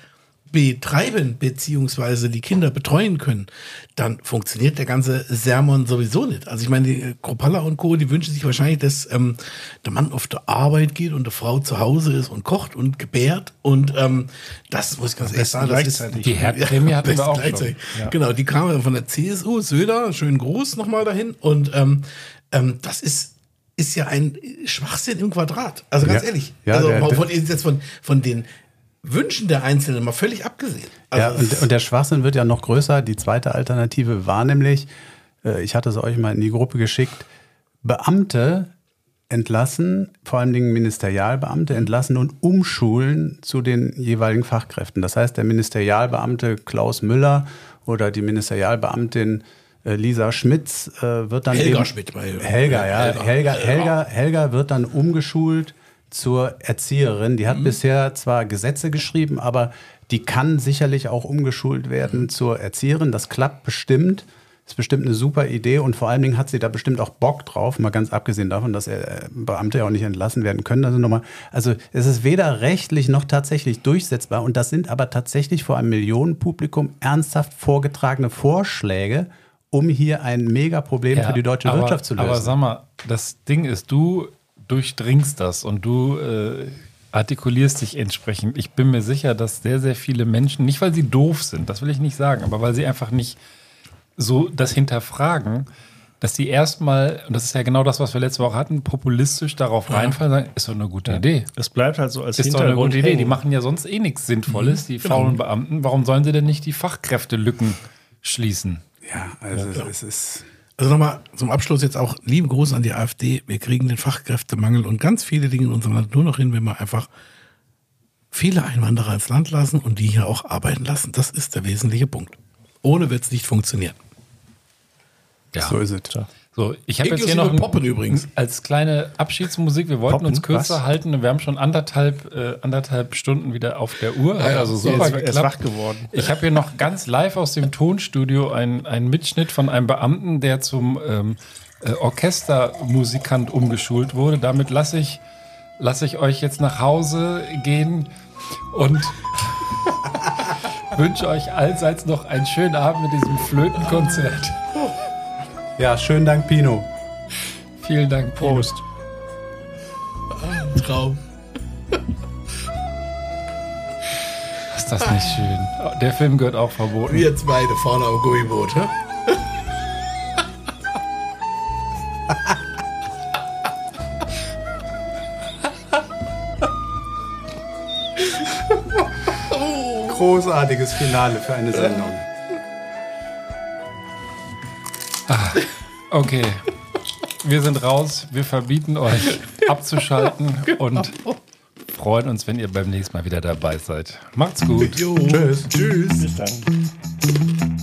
betreiben, beziehungsweise die Kinder betreuen können, dann funktioniert der ganze Sermon sowieso nicht. Also ich meine, die äh, Kropalla und Co., die wünschen sich wahrscheinlich, dass ähm, der Mann auf der Arbeit geht und die Frau zu Hause ist und kocht und gebärt. Und ähm, das muss ich ganz ehrlich sagen, das ist. Die Herdprämie hatten wir auch schon. Ja. Genau, die kam ja von der CSU, Söder, schönen Gruß nochmal dahin. Und ähm, ähm, das ist, ist ja ein Schwachsinn im Quadrat. Also ganz Ja. ehrlich. Ja, also der- von, jetzt von, von den Wünschen der Einzelnen mal völlig abgesehen. Ja, Also, und, und der Schwachsinn wird ja noch größer. Die zweite Alternative war nämlich, äh, ich hatte es euch mal in die Gruppe geschickt, Beamte entlassen, vor allen Dingen Ministerialbeamte entlassen und umschulen zu den jeweiligen Fachkräften. Das heißt, der Ministerialbeamte Klaus Müller oder die Ministerialbeamtin äh, Lisa Schmitz äh, wird dann Helga eben, Schmidt bei- Helga, ja, Helga. Helga, Helga, Helga wird dann umgeschult zur Erzieherin. Die hat bisher zwar Gesetze geschrieben, aber die kann sicherlich auch umgeschult werden zur Erzieherin. Das klappt bestimmt. Ist bestimmt eine super Idee und vor allen Dingen hat sie da bestimmt auch Bock drauf, mal ganz abgesehen davon, dass äh, Beamte ja auch nicht entlassen werden können. Also nochmal, also es ist weder rechtlich noch tatsächlich durchsetzbar und das sind aber tatsächlich vor einem Millionenpublikum ernsthaft vorgetragene Vorschläge, um hier ein Megaproblem für die deutsche aber, Wirtschaft zu lösen. Aber sag mal, das Ding ist, du durchdringst das und du äh, artikulierst dich entsprechend. Ich bin mir sicher, dass sehr, sehr viele Menschen, nicht weil sie doof sind, das will ich nicht sagen, aber weil sie einfach nicht so das hinterfragen, dass die erstmal, und das ist ja genau das, was wir letzte Woche hatten, populistisch darauf reinfallen und sagen, ist doch eine gute Idee. Es bleibt halt so als Ist doch eine Hintergrund gute Idee. Die machen ja sonst eh nichts Sinnvolles, die faulen Beamten. Warum sollen sie denn nicht die Fachkräftelücken schließen? ja, also es ist. Also nochmal zum Abschluss jetzt auch lieben Gruß an die AfD. Wir kriegen den Fachkräftemangel und ganz viele Dinge in unserem Land nur noch hin, wenn wir einfach viele Einwanderer ins Land lassen und die hier auch arbeiten lassen. Das ist der wesentliche Punkt. Ohne wird es nicht funktionieren. Ja. So ist es. So, ich habe jetzt hier noch ein, Poppen übrigens. als kleine Abschiedsmusik. Wir wollten Poppen? uns kürzer Was? halten. und Wir haben schon anderthalb, äh, anderthalb Stunden wieder auf der Uhr. Hat also er super ist- er ist wach geworden. Ich habe hier noch ganz live aus dem Tonstudio einen, einen Mitschnitt von einem Beamten, der zum ähm, äh, Orchestermusikant umgeschult wurde. Damit lasse ich, lasse ich euch jetzt nach Hause gehen und wünsche euch allseits noch einen schönen Abend mit diesem Flötenkonzert. Ja, schönen Dank, Pino. Vielen Dank, Prost. Traum. Ist das nicht schön? Der Film gehört auch verboten. Wir zwei da vorne am Gummiboot. hä? Großartiges Finale für eine Sendung. Okay. Wir sind raus. Wir verbieten euch abzuschalten und freuen uns, wenn ihr beim nächsten Mal wieder dabei seid. Macht's gut. Jo. Tschüss. Tschüss. Bis dann.